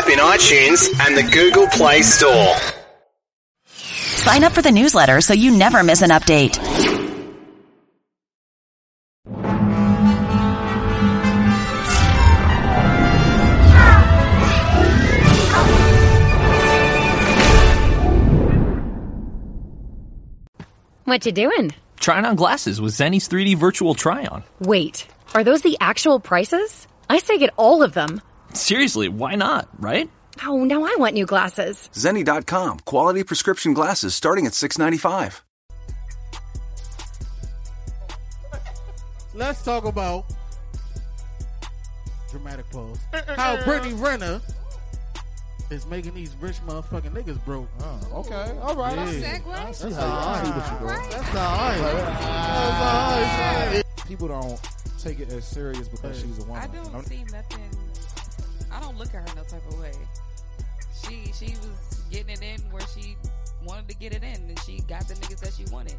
Download our app in iTunes and the Google Play Store. Sign up for the newsletter so you never miss an update. What you doing? Trying on glasses with Zenni's 3D virtual try on. Wait, are those the actual prices? I say get all of them. Seriously, why not, right? Oh, now I want new glasses. Zenni.com. Quality prescription glasses starting at $6.95. Let's talk about dramatic pause. How Brittany Renner is making these rich motherfucking niggas broke. Oh, okay, all right. I see- Yeah. I see That's how I see right. what you're doing. That's all right. That's all right. People don't take it as serious because she's a woman. I don't see nothing. I don't look at her no type of way. She she was getting it in where she wanted to get it in, and she got the niggas that she wanted.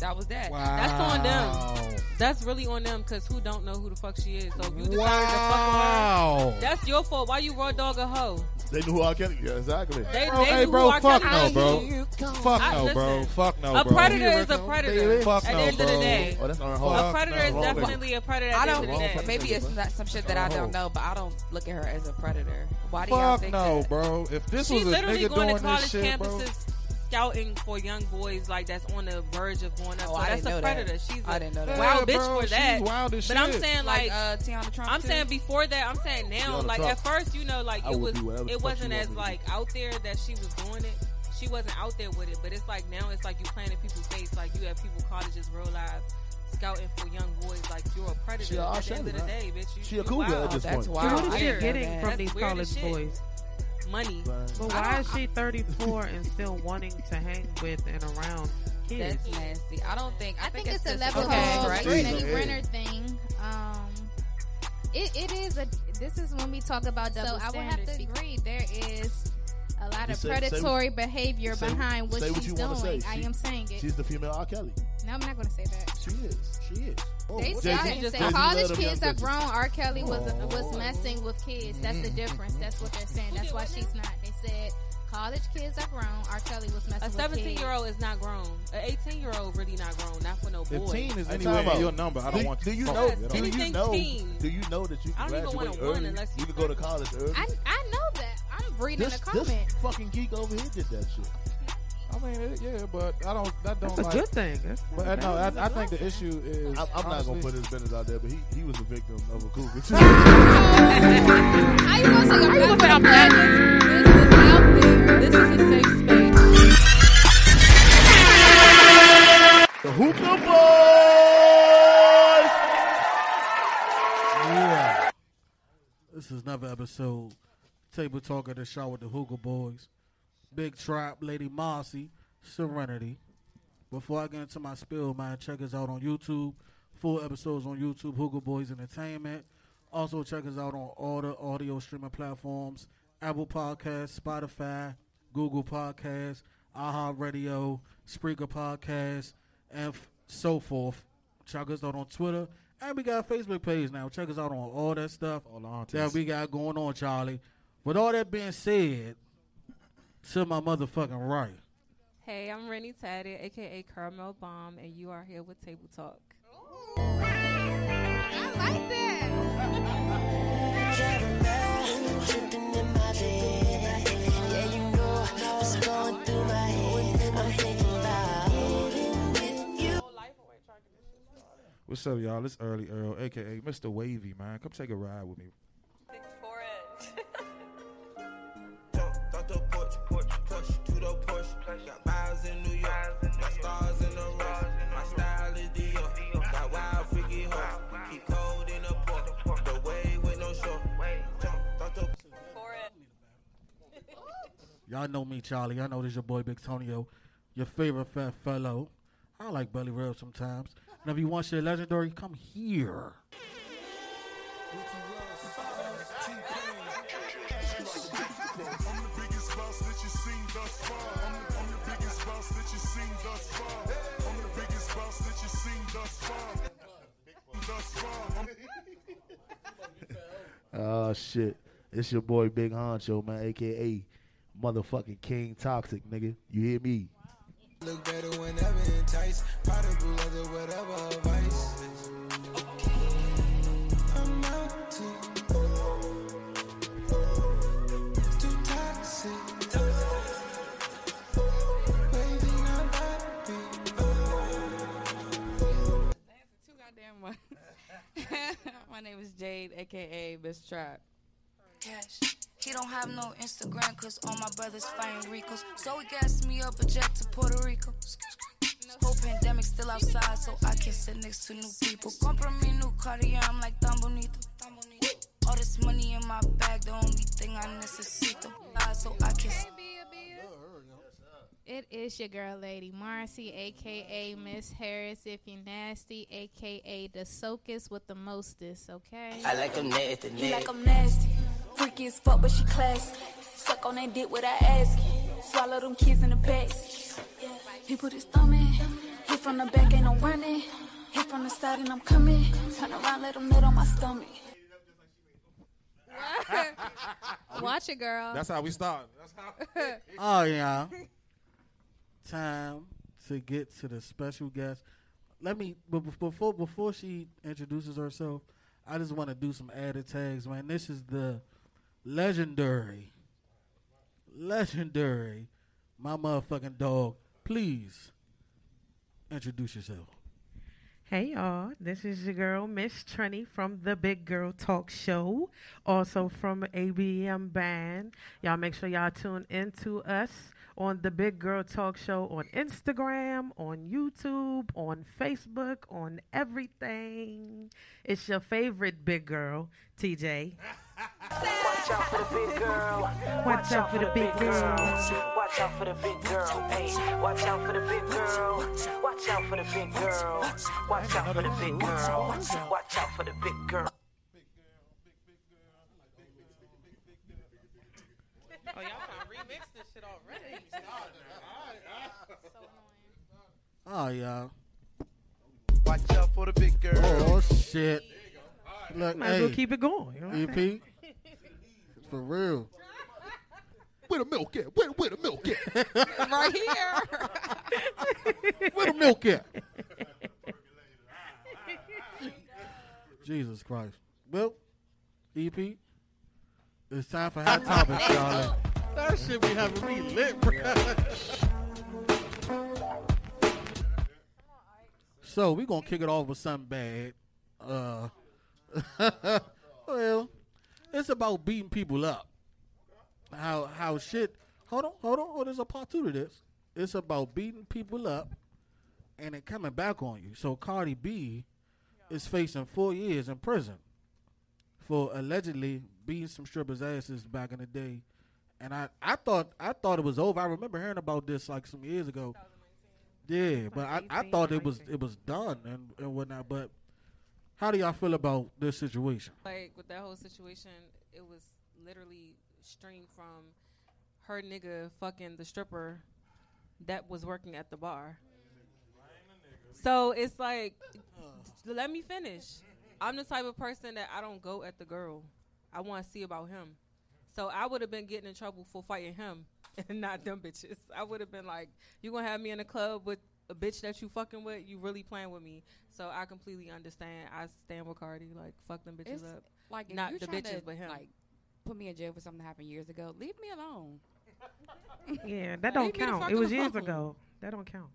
That was that. That's on them. That's really on them because who don't know who the fuck she is. So if you decided to fuck with her, that's your fault. Why you raw dog a hoe? They knew who R. Kelly. Yeah, exactly. They, Bro, they hey, knew bro, who R. fuck Kelly no, bro. Fuck I- no, bro. Fuck no, bro. a predator is a predator. Fuck at no, the end of the bro. day. Oh, that's not her a predator no, is wrong definitely a predator. At I the end don't. of the day. Maybe it's not some shit that I don't oh. know, but I don't look at her as a predator. Why do y'all think no, that? bro. If this She's was a nigga doing this shit, bro. Campuses scouting for young boys like that's on the verge of going up. Oh, so I that's didn't a know that. predator. She's a I didn't know that. wild Yeah, bitch bro, for that. she's wild as but I'm saying Like like, uh, Tiana Trump. I'm too? saying before that. I'm saying now Tiana like Trump. at first you know like I it was be whatever the it wasn't as want me like out there that she was doing it. She wasn't out there with it, but it's like now it's like you playing in people's face. Like you have people colleges real live scouting for young boys. Like you're a predator. She at the end of the day, bitch. You, She a cougar at wild. this That's point. wild. What is she getting from these college boys? Money. But why is she 34 and still wanting to hang with and around kids? That's nasty. I don't think. I, I think it's a level okay, of right? Brittany Yeah. Renner thing. Um, it, it is a. This is when we talk about double So I would have to agree. There is a lot of Just say- say- predatory behavior say- behind what say what she's you doing. wanna. I She- am saying it. She's the female R. Kelly. No, I'm not going to say that. She is. She is. Oh, They what- say, Jay-Z- say college kids are grown. R. Kelly was Oh. was messing with kids. That's the mm-hmm. difference. That's what they're saying. That's why she's not. They said college kids are grown. R. Kelly was messing with kids. A 17 year old is not grown. An 18 year old really not grown. Not for no boy. 15 is Hey, anywhere time out. in your number. I don't do, want do you you to know? fuck Do it. you know? teen. Do you know that you I can don't even graduate want a one early? unless You you can go to college early. I, I know that. I'm reading this, the this fucking geek over here did that shit. I mean, it, yeah, but I don't. That don't That's a like. good thing. That's But uh, no, I, I think the issue is. I'm, I'm not gonna put his business out there, but he, he was a victim of a cougar too. How you gonna say I'm not I'm not- Business out there. This is a safe space. the hookah boys. Yeah. This is another episode. Table Talk at the show with the Hookah Boys. Big Trap, Lady Marcy, Serenity. Before I get into my spill, man, check us out on YouTube. Full episodes on YouTube, Hookah Boys Entertainment. Also, check us out on all the audio streaming platforms Apple Podcasts, Spotify, Google Podcasts, iHeartRadio, Spreaker Podcasts, and f- so forth. Check us out on Twitter. And we got a Facebook page now. Check us out on all that stuff All that we got going on, Charlie. With all that being said, to my motherfucking right. Hey, I'm Rennie Taddy, aka Caramel Bomb, and you are here with Table Talk. I like that. What's up, y'all? It's Early Earl, aka Mr. Wavy, man. Come take a ride with me. Y'all know me, Charlie. Y'all know this your boy Big Tonio, your favorite fat fellow. I like belly rub sometimes. And if you want shit legendary, come here. Oh shit. It's your boy Big Honcho, man, aka motherfucking King Toxic, nigga. You hear me? Look better whenever enticed. Prodigal leather, whatever advice. I'm out to too toxic. Baby, not happy. Too goddamn much. My name is Jade, aka Miss Trap. Cash. He don't have no Instagram cause all my brothers fighting Ricos. So he gassed me up a jet to Puerto Rico. Whole pandemic still outside, so I can sit next to new people. Compra me new Cartier, I'm like tan bonito. All this money in my bag, the only thing I necesito. Ah, So I can. It is your girl, Lady Marcy, aka Miss Harris. If you nasty, aka the Socus with the mostest. Okay. I like 'em nasty, You like I'm nasty. Freaky as fuck, but she classy. Suck on that dick with her ass. Swallow them kids in the back. He put his thumb in. Hit from the back, ain't no running. Hit from the side, and I'm coming. Turn around, let him nut on my stomach. Watch it, girl. That's how we start. That's how. Oh yeah. Time to get to the special guest. Let me but before before she introduces herself, I just want to do some added tags, man. This is the legendary, legendary, my motherfucking dog. Please introduce yourself. Hey y'all, this is your girl Miss Trini from the Big Girl Talk Show, also from ABM Band. Y'all make sure y'all tune into us on the Big Girl Talk Show on Instagram, on YouTube, on Facebook, on everything. It's your favorite big girl, TJ. Watch out for the big girl. Watch out for the big girl. Watch out for the big girl. Hey, watch out for the big girl. Watch out for the big girl. Watch out for the big girl. Watch out for the big girl. Oh, y'all trying to remix this shit already. Oh yeah. Watch out for the big girl. Oh shit. Look, Might as hey, well keep it going, you know EP, for real. Where the milk at? Where, where the milk at? right here. Where the milk at? Jesus Christ. Well, EP, it's time for hot topics, y'all. That shit be having me lit, bro. So we gonna kick it off with something bad. Uh, well, it's about beating people up. How how shit? Hold on, hold on. Oh, there's a part two to this. It's about beating people up and then coming back on you. So Cardi B is facing four years in prison for allegedly beating some strippers' asses back in the day. And I, I thought I thought it was over. I remember hearing about this like some years ago. Yeah, but I, I thought it was it was done and, and whatnot. But how do y'all feel about this situation? Like with that whole situation, it was literally streamed from her nigga fucking the stripper that was working at the bar. So it's like, uh. let me finish. I'm the type of person that I don't go at the girl. I want to see about him. So I would have been getting in trouble for fighting him and not them bitches. I would have been like, you gonna have me in a club with a bitch that you fucking with? You really playing with me? So I completely understand. I stand with Cardi. Like fuck them bitches It's up. like not the bitches, to, but him. Like, put me in jail for something that happened years ago. Leave me alone. Yeah, that don't Leave me the count. It was years alone. ago. That don't count.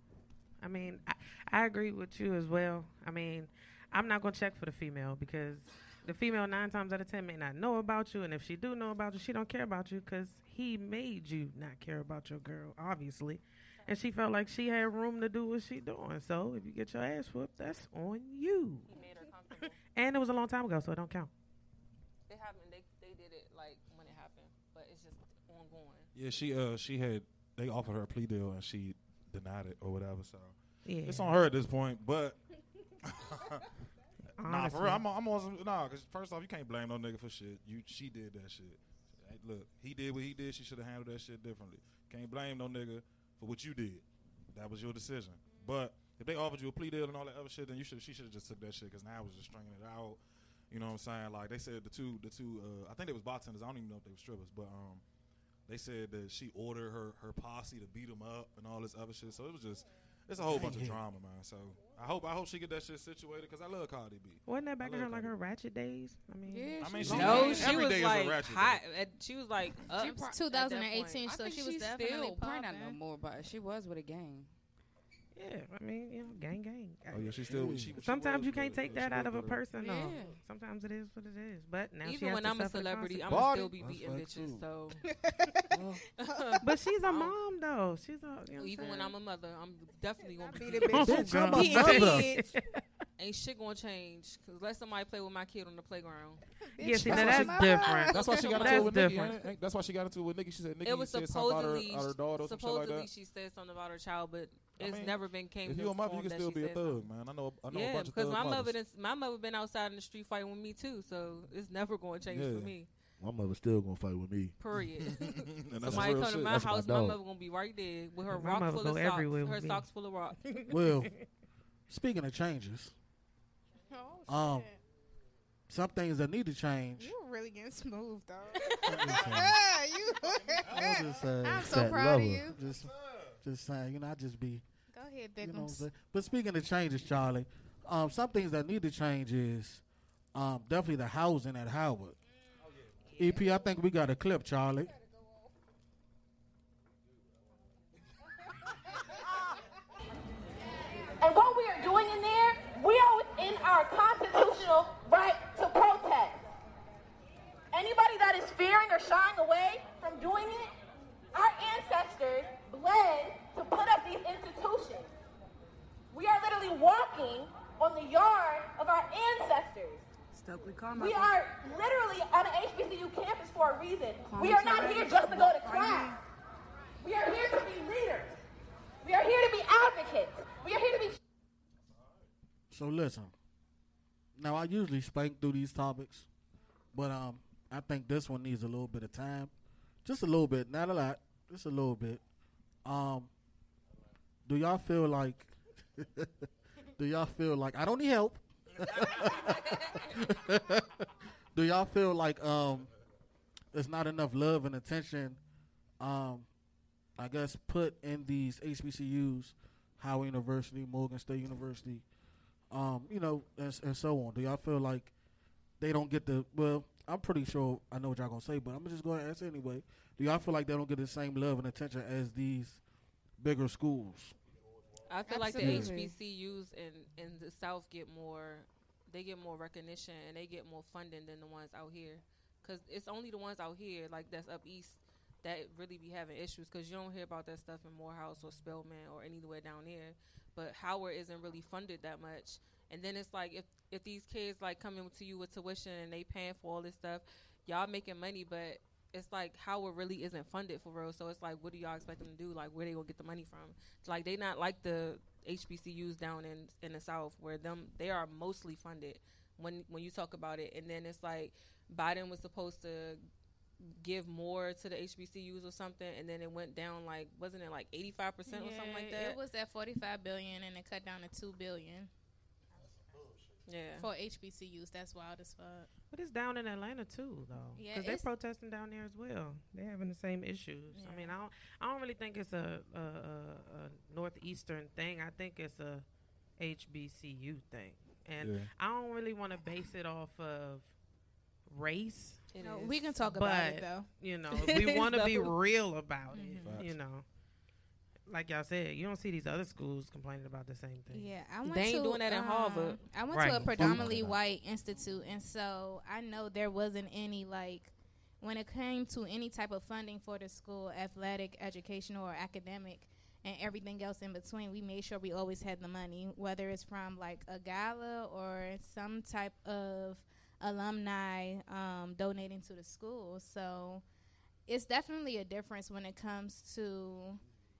I mean, I, I agree with you as well. I mean, I'm not gonna check for the female because the female nine times out of ten may not know about you, and if she do know about you, she don't care about you because he made you not care about your girl, obviously, and she felt like she had room to do what she doing. So if you get your ass whooped, that's on you. and it was a long time ago, so it don't count. It happened. They they did it like when it happened, but it's just ongoing. Yeah, she uh she had they offered her a plea deal and she denied it or whatever. So Yeah. it's on her at this point. But nah, for real, I'm on, I'm on some nah. Cause first off, you can't blame no nigga for shit. You she did that shit. Look, he did what he did. She should have handled that shit differently. Can't blame no nigga for what you did. That was your decision. But if they offered you a plea deal and all that other shit, then you should she should have just took that shit because now it was just stringing it out. You know what I'm saying? Like they said the two the two uh, I think it was bartenders. I don't even know if they were strippers, but um, they said that she ordered her her posse to beat them up and all this other shit. So it was just it's a whole bunch of drama, man. So I hope I hope she get that shit situated because I love Cardi B. Wasn't that back in her love like her ratchet days? I mean, Yeah, I mean, she she- No, Every she was day is a like ratchet hot. and She was like up She pro- 2018, so she was she's definitely still probably not no more, but she was with a gang. Yeah, I mean, you know, gang, gang. Oh yeah, she still. She, she Sometimes you can't good. take Yeah, that out of a good. person. though. Yeah. Sometimes it is what it is. But now she Even has when I'm a celebrity, I'm gonna still be That's beating facts, bitches. too. So, but she's a mom though. She's a you know even when I'm a mother, I'm definitely gonna be the beating bitch. bitches. I'm a mother. Ain't shit gonna change. Cause let somebody play with my kid on the playground. Yeah, see, That's now that's different. That's why she got into That's it with Nicki. different. ain't it? That's why she got into it with Nicki. She said Nicki it was said something about her, supposedly about her daughter or some like supposedly that. she said something about her child, but I it's mean, never been came. If to you a mother, you can still be a thug, something. man. I know. I know yeah, a bunch of because thug my mother, mothers. done, my mother been outside in the street fighting with me too, so it's never going to change Yeah. for me. My mother still gonna fight with me. Period. And that's Somebody real come to shit. my That's my house, my, dog. mother gonna be right there with her My rock full of socks. with Her me. socks full of rock. Well, speaking of changes, Oh, um, some things that need to change. You were really getting smooth, though. Listen. you. I'm just saying. I'm so proud lover. of you. Just, just saying. You know, I just be. Go ahead, You know what I'm saying? But speaking of changes, Charlie, um, some things that need to change is um, definitely the housing at Howard. EP, I think we got a clip, Charlie. And what we are doing in there, we are within our constitutional right to protest. Anybody that is fearing or shying away from doing it, our ancestors bled to put up these institutions. We are literally walking on the yard of our ancestors. We are literally on an HBCU campus for a reason. We are not here just to go to class. We are here to be leaders. We are here to be advocates. We are here to be So listen. Now I usually spank through these topics, but um, I think this one needs a little bit of time, just a little bit, not a lot, just a little bit. Um, do y'all feel like? do y'all feel like I don't need help? do y'all feel like um, there's not enough love and attention? Um, I guess put in these HBCUs, Howard University, Morgan State University, um, you know, and, and so on. Do y'all feel like they don't get the well? I'm pretty sure I know what y'all gonna say, but I'm just gonna just go ahead and answer anyway. Do y'all feel like they don't get the same love and attention as these bigger schools? I feel like the HBCUs in in the South get more, they get more recognition and they get more funding than the ones out here. Cause it's only the ones out here like that's up east that really be having issues. Cause you don't hear about that stuff in Morehouse or Spelman or anywhere down there. But Howard isn't really funded that much. And then it's like if if these kids like coming to you with tuition and they paying for all this stuff, y'all making money, but it's like how it really isn't funded for real. So it's like, what do y'all expect them to do? Like, where they gonna get the money from? It's like they not like the HBCUs down in in the South, where them they are mostly funded when when you talk about it. And then it's like Biden was supposed to give more to the HBCUs or something, and then it went down like wasn't it like eighty five percent or something like that? It was at 45 billion and it cut down to 2 billion yeah. for HBCUs. That's wild as fuck. But it's down in Atlanta too, though. Yeah, because they're protesting down there as well. They're having the same issues. I mean, I don't, I don't really think it's a, a, a, a northeastern thing. I think it's a HBCU thing, and Yeah. I don't really want to base it off of race. It No, is. we can talk about it But, though. You know, we want to be real about Mhm. it. You know, like y'all said, you don't see these other schools complaining about the same thing. Yeah, I went They ain't to, doing that in um, Harvard. I went Right. to a predominantly white institute, and so I know there wasn't any like when it came to any type of funding for the school, athletic, educational, or academic, and everything else in between. We made sure we always had the money, whether it's from like a gala or some type of alumni um, donating to the school. So it's definitely a difference when it comes to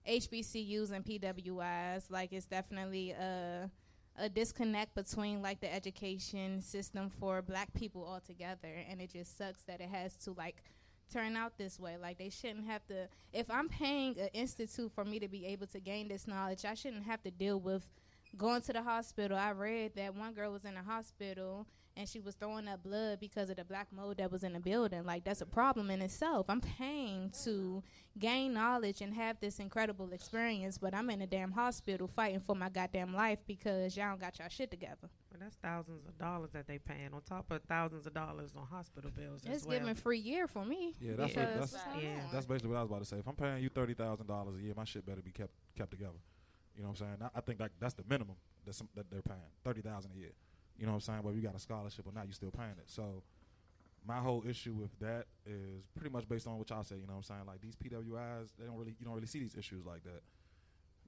HBCUs and PWIs. Like it's definitely a a disconnect between like the education system for black people altogether and it just sucks that it has to like turn out this way like they shouldn't have to if i'm paying an institute for me to be able to gain this knowledge i shouldn't have to deal with going to the hospital i read that one girl was in the hospital and she was throwing up blood because of the black mold that was in the building. Like that's a problem in itself. I'm paying to gain knowledge and have this incredible experience, but I'm in a damn hospital fighting for my goddamn life because y'all don't got y'all shit together. Well, that's thousands of dollars that they paying on top of thousands of dollars on hospital bills. It's as well. giving free year for me. Yeah, that's because what, that's, what's going on. that's basically what I was about to say. If I'm paying you thirty thousand dollars a year, my shit better be kept kept together. You know what I'm saying? I, I think that that's the minimum that's, that they're paying thirty thousand a year. You know what I'm saying? Whether you got a scholarship or not, you're still paying it. So my whole issue with that is pretty much based on what y'all say. You know what I'm saying? Like these PWIs, they don't really you don't really see these issues like that.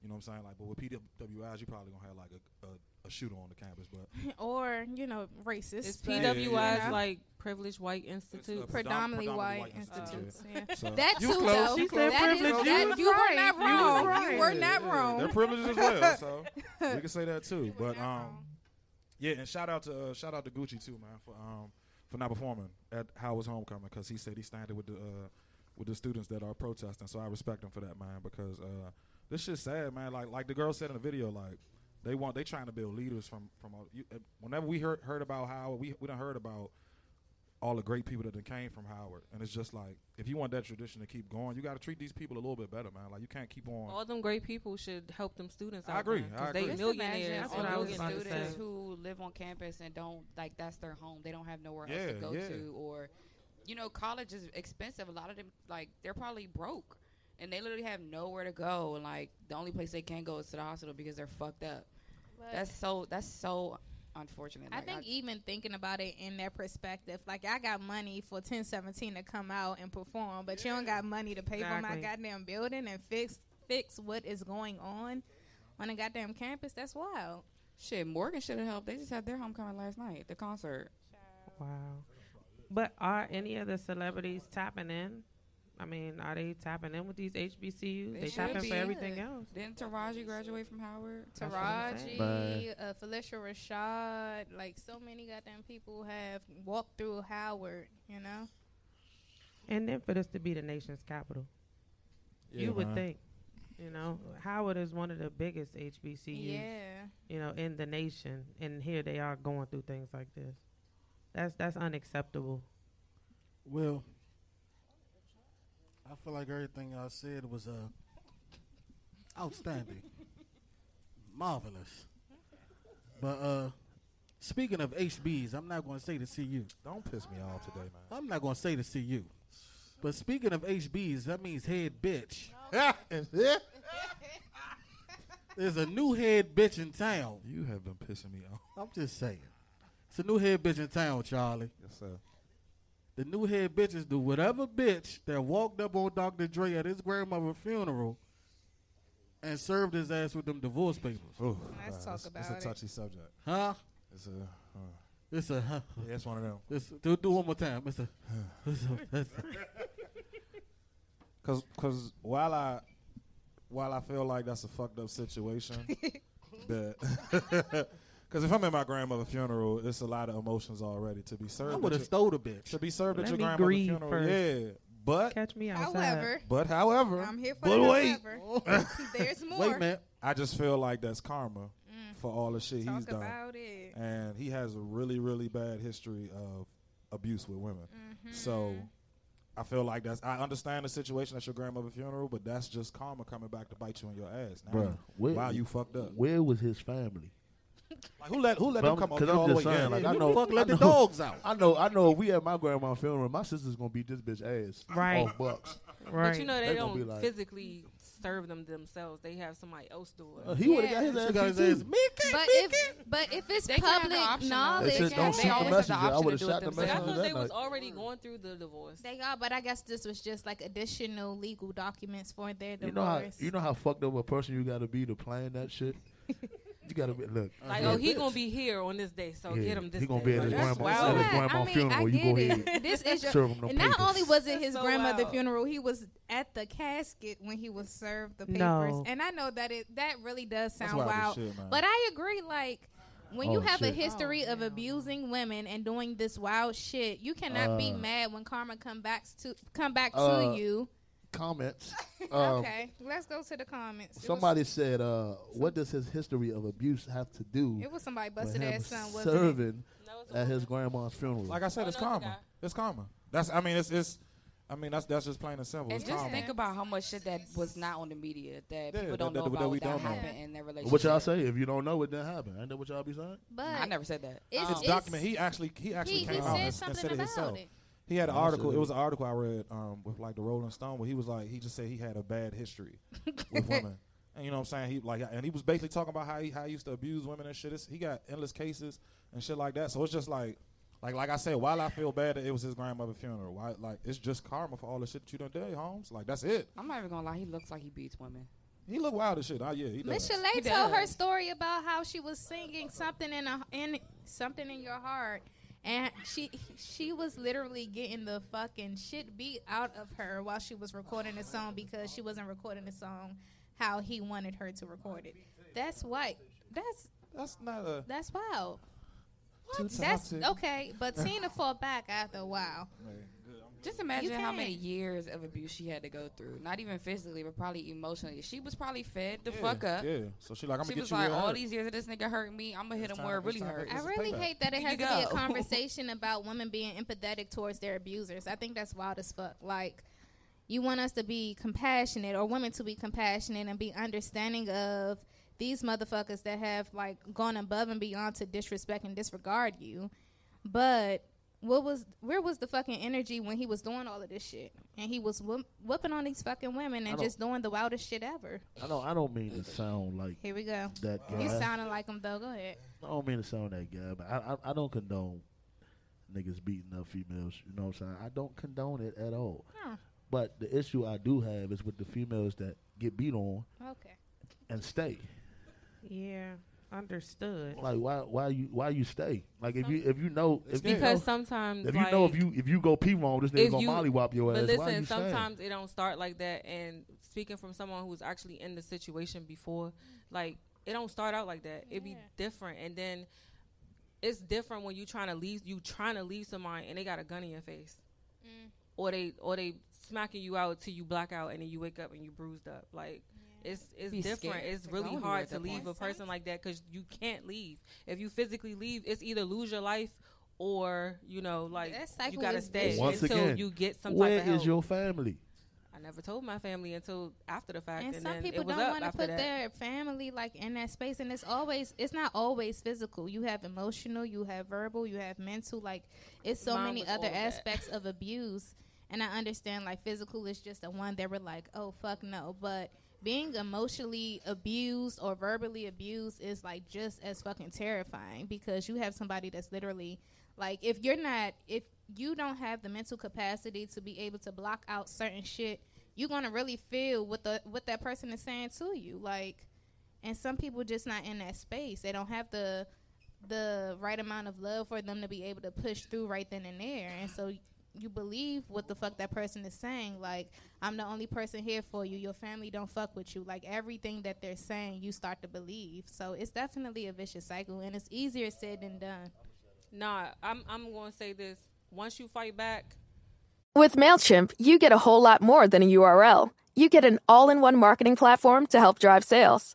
You know what I'm saying? Like, but with PWIs, you probably gonna have like a, a, a shooter on the campus, but or you know racist. It's but, PWIs you know, like privileged white institute? Predominantly, predominantly white, white institutes? institute. Yeah. So- that too, though. She said That is- privilege. that- You was you were right. not You was wrong. right. You were Yeah, not yeah. wrong. They're privileged as well, so we can say that too. But um, yeah, and shout out to uh, shout out to Gucci too, man, for um for not performing at Howard's homecoming because he said he standing with the uh, with the students that are protesting. So I respect him for that, man, because uh, this shit's sad, man. Like like the girl said in the video, like they want they trying to build leaders from from all, you, uh, whenever we heard heard about Howard, we we done heard about all the great people that done came from Howard, and it's just like if you want that tradition to keep going, you got to treat these people a little bit better, man. Like you can't keep on. All them great people should help them students. I out, agree. man, I 'cause agree. They Just millionaires. That's and what I was millionaires. students who live on campus and don't like that's their home. They don't have nowhere else Yeah, to go yeah. to, or you know, college is expensive. A lot of them like they're probably broke, and they literally have nowhere to go. And like the only place they can go is to the hospital because they're fucked up. But- that's so. That's so unfortunate. I Like, think even thinking about it in their perspective, like I got money for 1017 to come out and perform, but you don't got money to pay for my Exactly. goddamn building and fix fix what is going on on a goddamn campus. That's wild. Shit, Morgan should have helped. They just had their homecoming last night, the concert. Wow. But are any of the celebrities tapping in? I mean, are they tapping in with these HBCUs? They, should tapping be. for everything else. Didn't Taraji graduate from Howard? That's what I'm Taraji, uh, Phylicia Rashad, like so many goddamn people have walked through Howard, you know? And then for this to be the nation's capital, Yeah, you would man. think, you know, Howard is one of the biggest HBCUs, Yeah. you know, in the nation, and here they are going through things like this. That's that's unacceptable. Well, I feel like everything I said was uh, outstanding, marvelous. But uh, speaking of HBs, I'm not going to say to see you. Don't piss me off today, man. I'm not going to say to see you. But speaking of HBs, that means head bitch. There's a new head bitch in town. You have been pissing me off. I'm just saying. It's a new head bitch in town, Charlie. Yes, sir. The new head bitches do whatever bitch that walked up on Dr. Dre at his grandmother's funeral and served his ass with them divorce papers. Let's talk about it. It's a it. touchy subject. Huh? It's a. Uh, It's a huh. Yeah, it's one of them. It's, do, do one more time. It's a, it's a, it's a- Cause, cause while I, while I feel like that's a fucked up situation, that, cause if I'm at my grandmother's funeral, it's a lot of emotions already to be served. I would have your- stole the bitch. To be served at your me grandmother's funeral, first. yeah. But Catch me outside. However, but however, I'm here for but the wait. There's more. Wait, man. I just feel like that's karma mm. for all the shit Talk he's done, it. and he has a really, really bad history of abuse with women. Mm-hmm. So I feel like that's. I understand the situation at your grandmother's funeral, but that's just karma coming back to bite you in your ass. Now, Bruh, where, wow, you fucked up. Where was his family? Like who let who let But them I'm- come up 'cause get I'm all the just way? saying, Yeah, like yeah, I who know, fuck let I the know- dogs out? I know, I know. If we at my grandma's funeral, my sister's gonna beat this bitch ass. Right. Off bucks. Right. But you know they, They gonna don't be like- physically serve them themselves. They have somebody else do it. Uh, he would have got his She ass. got his beat ass. too. But if but if it's They can have the public option, though. knowledge, They said don't They shoot the always have the messenger. I option would have to do it shot the themselves. But I messenger thought they was night. already going through the divorce. they are, but I guess this was just like additional legal documents for their divorce. You know how you know how fucked up a person you got to be to plan that shit. you got to be look. Like, yeah, oh, he gonna be here on this day, so Yeah, get him this. he gonna day. be at his that's grandma- at his Yeah, grandma I mean, funeral, I you go get ahead. This is your, Serve him them and not only was it his So grandmother wild. funeral, he was at the casket when he was served the papers. No. And I know that it that really does sound wild wild, shit, but I agree. Like when you Oh, have a shit. history of abusing women and doing this wild shit, you cannot be Uh, mad when karma come back to come back Uh, to you. Comments. Um, okay, let's go to the comments. It was- Somebody said, uh, "What does his history of abuse have to do?" It was somebody with busted him ass son, wasn't it? serving No, at his grandma's funeral. Like I said, Oh, it's karma. It's karma. That's. I mean, it's. it's I mean, that's that's just plain and simple. And It's just karma. think about how much shit that was not on the media that Yeah, people don't that- know that about we that don't know. happened in their relationship. What y'all say? If you don't know, it didn't happen. Ain't that what y'all be saying? But I never said that. It's- It's it's- document. He actually he actually He- came he out said and, and something said it about himself. it. He had an Oh, article. shit. It was an article I read um, with like the Rolling Stone where he was like he just said he had a bad history with women. And you know what I'm saying? He like and he was basically talking about how he how he used to abuse women and shit. It's, he got endless cases and shit like that. So it's just like like like I said, while I feel bad that it was his grandmother's funeral, why like it's just karma for all the shit that you done did, Holmes. Like that's it. I'm not even gonna lie. He looks like he beats women. He look wild as shit. Oh yeah, he Miss does. Chalet told her story about how she was singing something in a in something in your heart, and she she was literally getting the fucking shit beat out of her while she was recording the song because she wasn't recording the song how he wanted her to record it. That's white. That's that's not a that's wild. Too That's okay, but Tina fought back after a while. Just imagine how many years of abuse she had to go through. Not even physically, but probably emotionally. She was probably fed the Yeah, fuck up. Yeah. So she like I'm she gonna was get you like, where it all hurt. these years of this nigga hurt me. I'm gonna hit him where it really time for- hurt. I really hate that it has to be a conversation about women being empathetic towards their abusers. I think that's wild as fuck. Like, you want us to be compassionate or women to be compassionate and be understanding of these motherfuckers that have like gone above and beyond to disrespect and disregard you. But what was where was the fucking energy when he was doing all of this shit and he was whoop, whooping on these fucking women and just doing the wildest shit ever? I don't. I don't mean to sound like Here we go. that guy. You sounding like him though. Go ahead. I don't mean to sound that guy, but I, I I don't condone niggas beating up females. You know what I'm saying? I don't condone it at all. Huh. But the issue I do have is with the females that get beat on Okay. and stay. Yeah, understood. Like why why you why you stay? Like if you if you know if you because know, sometimes if you know if you if you go pee wrong, this nigga gonna you- mollywop your but ass. listen, why you staying? sometimes it don't start like that. And speaking from someone who's actually in the situation before, like it don't start out like that. It be different, and then it's different when you trying to leave. You trying to leave somebody, and they got a gun in your face, mm. or they or they smacking you out till you black out, and then you wake up and you bruised up. Like it's it's Be different. scared It's to really hard to leave point. a person like that because you can't leave. If you physically leave, it's either lose your life. Or you know, like That you gotta stay Once until again, you get some where type of help. is your family? I never told my family until after the fact, And, and, some then people it was don't up want to after put that. their family like in that space, and it's always it's not always physical. You have emotional, you have verbal, you have mental. Like it's so Mine many other of aspects of abuse. And I understand like physical is just the one that we're like, oh fuck no, but being emotionally abused or verbally abused is like just as fucking terrifying because you have somebody that's literally like if you're not if you don't have the mental capacity to be able to block out certain shit you're gonna really feel what the what that person is saying to you like and some people just not in that space. They don't have the the right amount of love for them to be able to push through right then and there. And so you believe what the fuck that person is saying like i'm the only person here for you your family don't fuck with you like everything that they're saying you start to believe so it's definitely a vicious cycle and it's easier said than done Nah, I'm I'm going to say this. Once you fight back, With MailChimp, you get a whole lot more than a URL. You get an all in one marketing platform to help drive sales.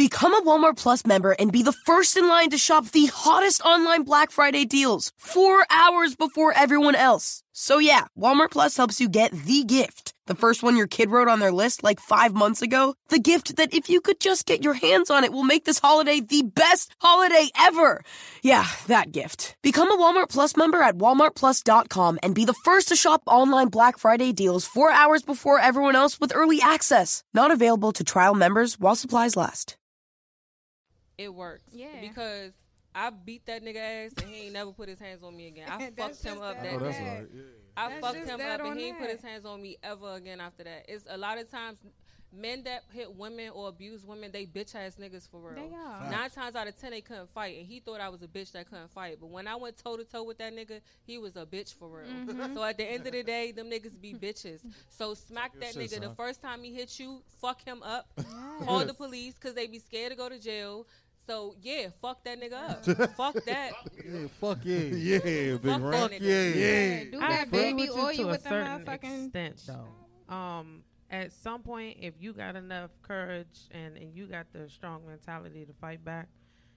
Become a Walmart Plus member and be the first in line to shop the hottest online Black Friday deals four hours before everyone else. So yeah, Walmart Plus helps you get the gift. The first one your kid wrote on their list like five months ago. The gift that if you could just get your hands on it will make this holiday the best holiday ever. Yeah, that gift. Become a Walmart Plus member at walmartplus.com and be the first to shop online Black Friday deals four hours before everyone else with early access. Not available to trial members while supplies last. It works. Yeah. Because I beat that nigga ass and he ain't never put his hands on me again. I fucked him up that that Oh, day. right. Yeah. I That's fucked him up and he ain't put his hands on me ever again after that. It's a lot of times men that hit women or abuse women, they bitch ass niggas for real. They are. Nine times out of ten, they couldn't fight, and he thought I was a bitch that couldn't fight. But when I went toe to toe with that nigga, he was a bitch for real. Mhm. So at the end of the day, them niggas be bitches. So smack Good that shit, nigga the first time he hits you. Fuck him up. Call the police because they be scared to go to jail. So yeah, fuck that nigga up. fuck that. Yeah, fuck yeah. Yeah, big Fuck ring. that Fuck nigga. yeah. do I that agree baby with you oil to a with the certain motherfucking- extent, though. Um, at some point, if you got enough courage and, and you got the strong mentality to fight back,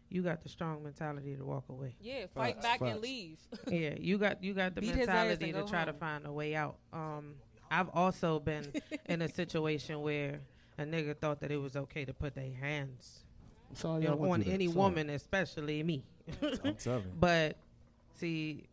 you got the strong mentality to walk away. Yeah, fight Facts, back and facts. leave. yeah, you got you got the Beat his ass mentality and to go try to home. find a way out. Um, I've also been in a situation where a nigga thought that it was okay to put their hands Sorry, you know, on any Sorry. woman, especially me. But see,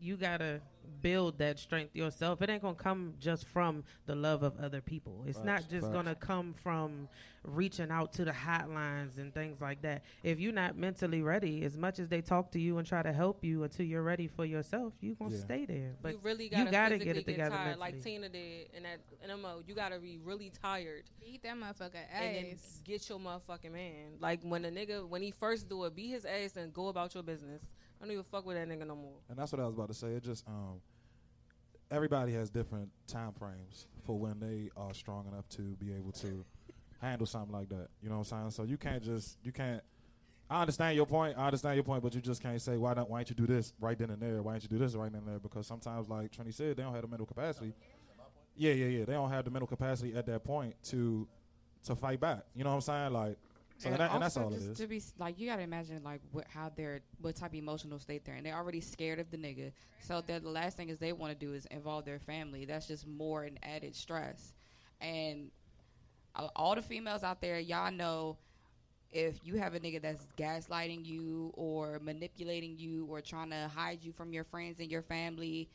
you gotta build that strength yourself. It ain't gonna come just from the love of other people. It's Facts, not just facts. gonna come from reaching out to the hotlines and things like that. If you're not mentally ready, as much as they talk to you and try to help you until you're ready for yourself, you gonna Yeah. stay there. But you really gotta, you gotta get it together tired, like. Tina did in that in a mode. You gotta be really tired Beat that motherfucker and then ass. get your motherfucking man. Like when a nigga when he first do it, beat his ass and go about your business. I don't even fuck with that nigga no more. And that's what I was about to say. It just um, everybody has different time frames for when they are strong enough to be able to handle something like that. You know what I'm saying? So you can't just you can't. I understand your point. I understand your point, but you just can't say why don't why don't you do this right then and there? Why don't you do this right then and there? Because sometimes, like Trini said, they don't have the mental capacity. Yeah, yeah, yeah. They don't have the mental capacity at that point to to fight back. You know what I'm saying? Like, so and, that, and that's all it just. To be like, you gotta imagine like what, how they're what type of emotional state they're in. They're already scared of the nigga, so that the last thing is they want to do is involve their family. That's just more an added stress. And uh, all the females out there, y'all know if you have a nigga that's gaslighting you or manipulating you or trying to hide you from your friends and your family,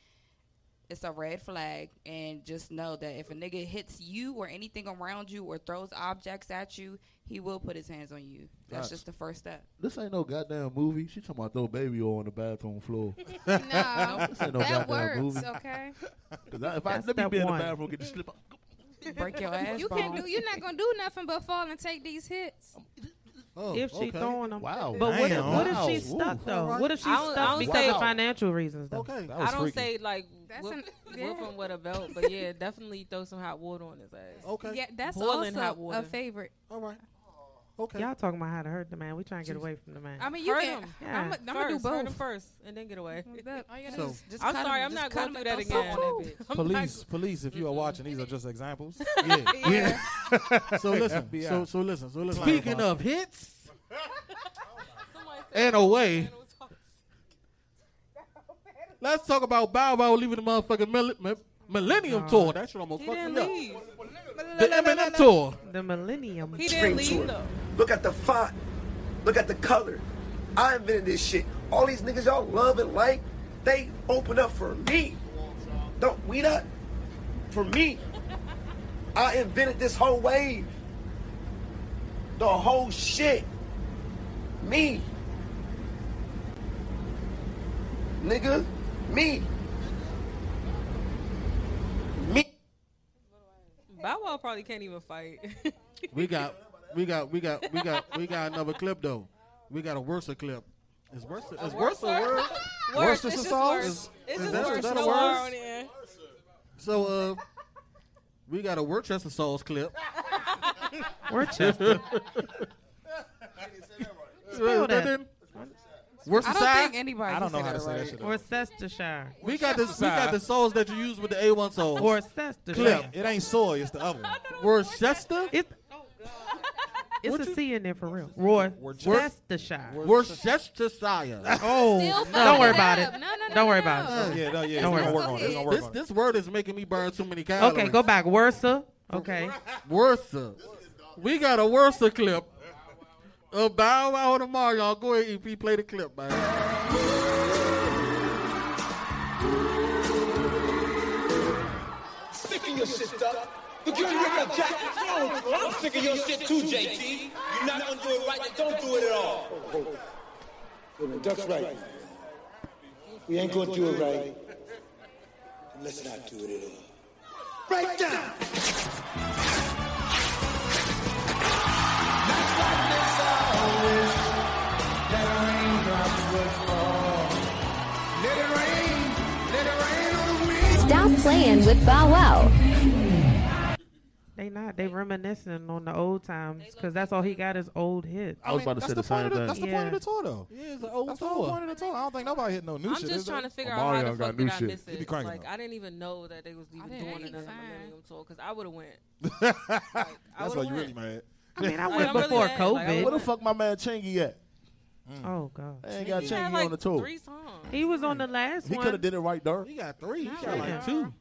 it's a red flag. And just know that if a nigga hits you or anything around you or throws objects at you, he will put his hands on you. That's Facts. just the first step. This ain't no goddamn movie. She talking about throw baby oil on the bathroom floor. No, This ain't no that goddamn works, movie. okay? 'Cause I, if I That's let me step be in the bathroom, get the slip. up. Break your ass. You can't do. You're not gonna do nothing but fall and take these hits. Um, oh, if she okay. throwing them, Wow. But what if, Damn. what if she's stuck Ooh. though? What if she's I don't- I stuck don't because say- of financial reasons though? Okay. I don't freaky. say like That's whip, an- whip yeah. him with a belt, but yeah, definitely throw some hot water on his ass. Okay. Yeah, that's Boiling hot also water. a favorite. All right. Okay. Y'all talking about how to hurt the man. We trying to get away from the man. I mean, you Hurt can. him. Yeah. I'm gonna do First, hurt him both. first and then get away. Look, All So- do just I'm sorry, him- I'm not going him through that again. soap on that bitch. Police, police. If you are watching, these are just examples. Yeah. Yeah. So listen. So so listen. So listen. Speaking uh, of hits, and away. Let's talk about Bow Wow leaving the motherfucking mil- mi- Millennium Tour. That shit almost He fucked didn't me up. leave. The Eminem Tour. The Millennium. He didn't leave tour. though. Look at the font. Look at the color. I invented this shit. All these niggas y'all love and like, they open up for me. Don't we not? For me. I invented this whole wave. The whole shit. Me. Nigga. Me. Me. Bow Wow probably can't even fight. We got, we got, we got, we got, we got another clip though. We got a worse clip. It's worse? Is worse a word? Worse, Worcester it's just sauce? worse. Is- It's is just that- is worse. that a No word? R on there. So uh, we got a Worcester sauce clip. Worcester. Spell that. Worcester I don't think anybody I don't know how to say that right. shit. Worcestershire. We got this. We got the souls that you use with the A1 sauce. Worcestershire. Clip. It ain't soy. It's the other one. Worcester. It, it's a C in there for real. Roy. Worcestershire. Worcestershire. Oh, oh Still don't worry about it. No, no, no, Don't worry no, about no. it. Yeah, no, yeah. Don't worry. gonna work it. We're gonna work This this word is making me burn too many calories. Okay, go back. Worcester. Okay. Worcester. We got a Worcester clip. Uh, Bow Wow tomorrow, y'all. Go ahead, EP, play the clip, man. Sick of your shit, Doc. Look, you look at Jack. I'm sick of your shit too, JT. You're not gonna do it right, then don't do it at all. Well, Duck's right. We ain't gonna do it right. Let's not do it at all. Right down. Playing with Bow Wow. They not. They reminiscing on the old times because that's all he got is old hits. I was about to say the, the same of the, thing. That's the point of the tour, though. Yeah, it's an old That's the whole tour. point of the tour. I don't think nobody hit no new I'm shit. just trying there? to figure Oh, out how Mario the got fuck new did I shit. miss He be it. Like up. I didn't even know that they was even didn't doing either. another Fine. Millennium Tour because I would have went. That's I why would've you really mad. I mean, I went I'm really before mad. Like, COVID. Where the fuck my man Chingy at? Mm. Oh god. I ain't got He had Chingy like on the tour. three songs. He was on the last He one. He could have did it right there. He got three. He Not got really. like two.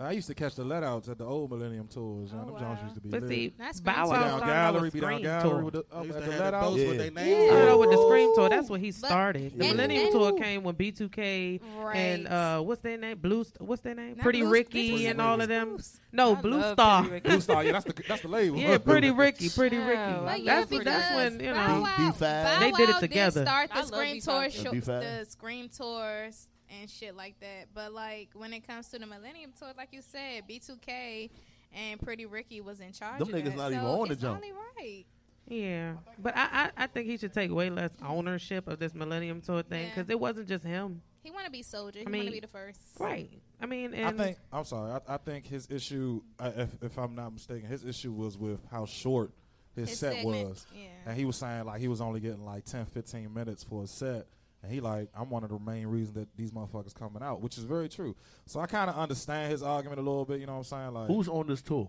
Oh. I used to catch the let outs at the old Millennium Tours. man. Them Jones used to be But lit. see, That's Bow great. Wow Be down started gallery, be down Scream gallery Tour. with the, They up used at to the have let the outs. boats with Yeah. their He names. started with the it. Scream Tour. That's where he But- started. The and- Millennium and- Tour came when B2K and Right. uh, what's their name? Blue. St- What's their name? Not Pretty Blue- Ricky Pretty and all of Ricky. them. No, I Blue love Star. Pretty Ricky. Blue Star, yeah, that's the that's the label. Yeah, Pretty Ricky, Pretty Yeah, Ricky. I But love yeah, That's that's when you Bow know. Wow, B5. Bow They did it Wow together. start I the love Scream B5 tour, too. show, B5. the Scream tours and shit like that. But like when it comes to the Millennium tour, like you said, B2K and Pretty Ricky was in charge. Them of niggas that. not even on the it's jump. Only right. Yeah, but I, I I think he should take way less ownership of this Millennium Tour thing Yeah. because it wasn't just him. He want to be soldier. He I want to be the first. Right. I mean, I think I'm sorry. I, I think his issue, uh, if, if I'm not mistaken, his issue was with how short his, His set segment, was, yeah. and he was saying like he was only getting like 10, 15 minutes for a set, and he like I'm one of the main reasons that these motherfuckers coming out, which is very true. So I kind of understand his argument a little bit. You know what I'm saying? Like Who's on this tour?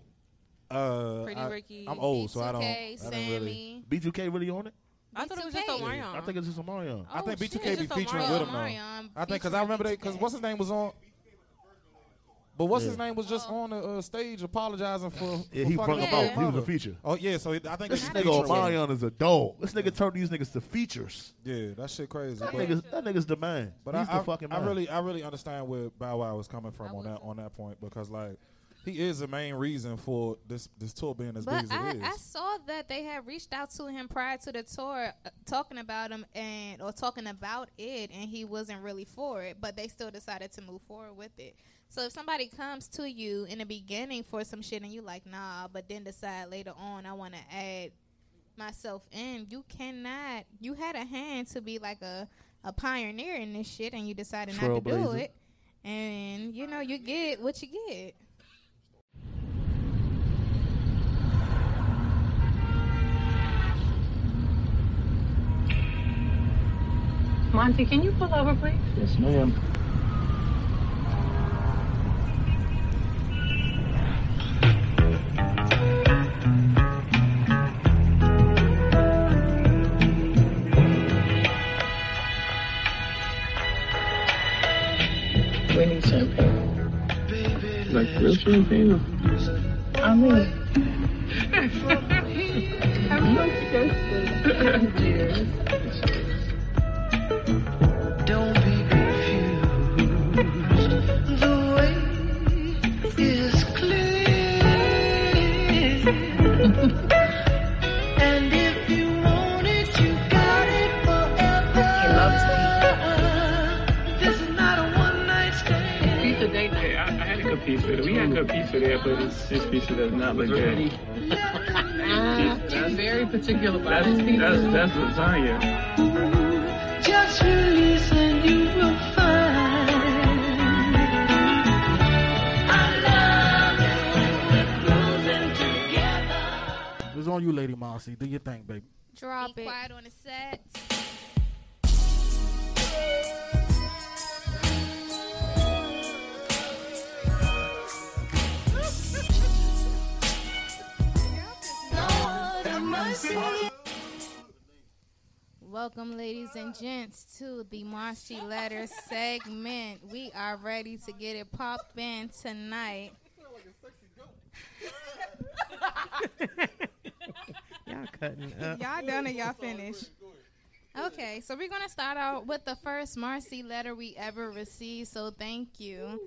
uh, Pretty I, Ricky, I'm old, so I don't. I B2K, don't really. B2K really on it? I thought it was just B2K. Omarion. I think it's just Omarion. I think Oh, B2K shit. be It's featuring with him though. I think because I remember they because what's his name was on. But what's his name was just Oh. on the uh, stage apologizing for. Yeah, for he fucking brought him Yeah. out. He was a feature. Oh yeah, so it, I think This nigga featuring. Omarion is a dog. This nigga turned these niggas to features. Yeah, that shit crazy. That But, nigga's, that nigga's the man. but He's I, the fucking I, man. I really, I really understand where Bow Wow was coming from I on that on that point because like he is the main reason for this this tour being as But big as I, it is. I saw that they had reached out to him prior to the tour, uh, talking about him and or talking about it, and he wasn't really for it. But they still decided to move forward with it. So if somebody comes to you in the beginning for some shit and you like nah, but then decide later on I want to add myself in, you cannot. You had a hand to be like a a pioneer in this shit, and you decided not to do it. And you know you get what you get. Monty, can you pull over, please? Yes, ma'am. We need champagne. Like real champagne? Or? I mean. I'm so disgusted. Cheers. Good pizza. there. We had good pizza there, but it's this pizza does not look good. He's very particular about that's, his pizza. That's, that's lasagna. Just release and you will find. I love it when we're cruising together. It's on you, Lady Mossy. Do your thing, baby. Drop it. Quiet on the set. Welcome, ladies and gents, to the Marcy Letter segment. We are ready to get it poppin' tonight. y'all cutting up. Y'all done or y'all finished? Okay, so we're gonna start out with the first Marcy letter we ever received. So thank you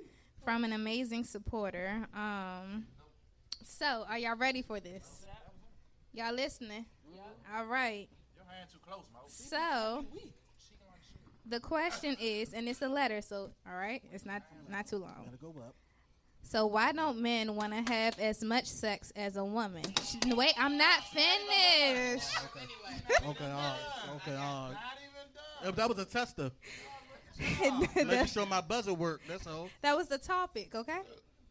from an amazing supporter. Um, so are y'all ready for this? Y'all listening? All right. So the question is, and it's a letter, so all right, it's not not too long. So why don't men want to have as much sex as a woman? Wait, I'm not finished. Okay, uh, okay, uh, if that was a tester. Making sure my buzzer worked. That's all. That was the topic, okay?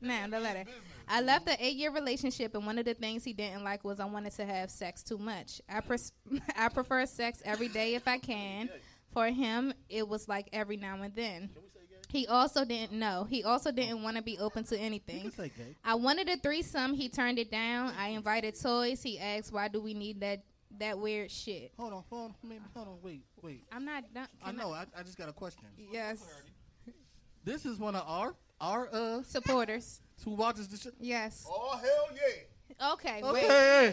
Now the letter. I left an eight-year relationship, and one of the things he didn't like was I wanted to have sex too much. I pres- I prefer sex every day if I can. For him, it was like every now and then. He also didn't know. He also didn't want to be open to anything. I wanted a threesome. He turned it down. I invited toys. He asked, "Why do we need that that weird shit?" Hold on, hold on, maybe, hold on, wait, wait. I'm not done. I know. I, I just got a question. Yes. This is one of our our uh supporters who watches the show. Yes. Oh hell yeah! Okay. Okay.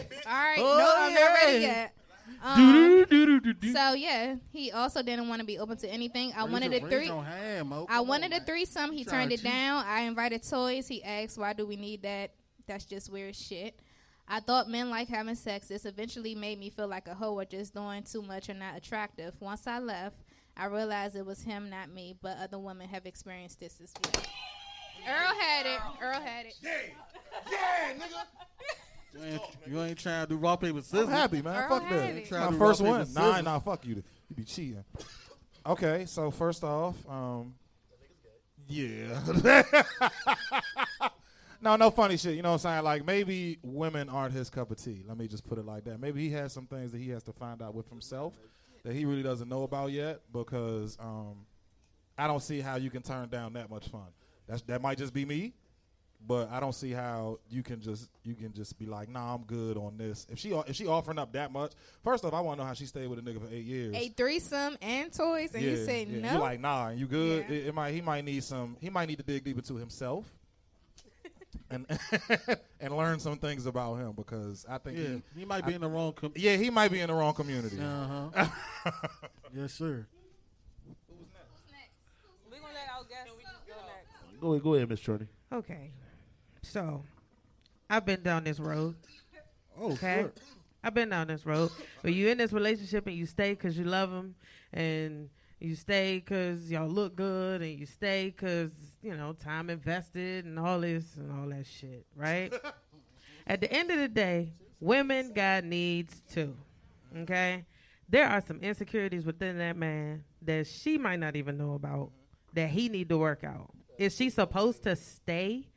Wait. All right. Oh, no, I'm not ready yet. Do-do-do-do-do-do. so yeah, he also didn't want to be open to anything. I Raise wanted your- a three. your hand, I wanted on, a threesome. He turned it to down. I invited toys. He asked, "Why do we need that? That's just weird shit." I thought men like having sex. This eventually made me feel like a hoe or just doing too much or not attractive. Once I left, I realized it was him, not me. But other women have experienced this as well. Earl had it. Earl had it. Yeah, yeah, nigga. You ain't, you ain't trying to do raw paper scissors. I'm happy, man. Earl fuck that. it. Trying My to first one. Nah, scissors. nah, fuck you. You be cheating. Okay, so first off, um, yeah. no, no funny shit. You know what I'm saying? Like maybe women aren't his cup of tea. Let me just put it like that. Maybe he has some things that he has to find out with himself that he really doesn't know about yet. Because um, I don't see how you can turn down that much fun. That's that might just be me. But I don't see how you can just you can just be like, nah, I'm good on this. If she if she offering up that much, first off, I want to know how she stayed with a nigga for eight years. A threesome and toys, and you say yeah. no. You like nah, you good? It, it might he might need some. He might need to dig deeper to himself. And and learn some things about him because I think Yeah, he, he might be in the wrong. Com- yeah, he might be in the wrong community. Uh huh. yes, sir. We're gonna let our guests go next. Go ahead, go ahead, Miss Trinity. Okay. So, I've been down this road. Oh, okay. sure. I've been down this road. But you in this relationship and you stay because you love him, and you stay because y'all look good, and you stay because you know time invested and all this and all that shit, right? At the end of the day, women got needs too. Okay, there are some insecurities within that man that she might not even know about that he need to work out. Is she supposed to stay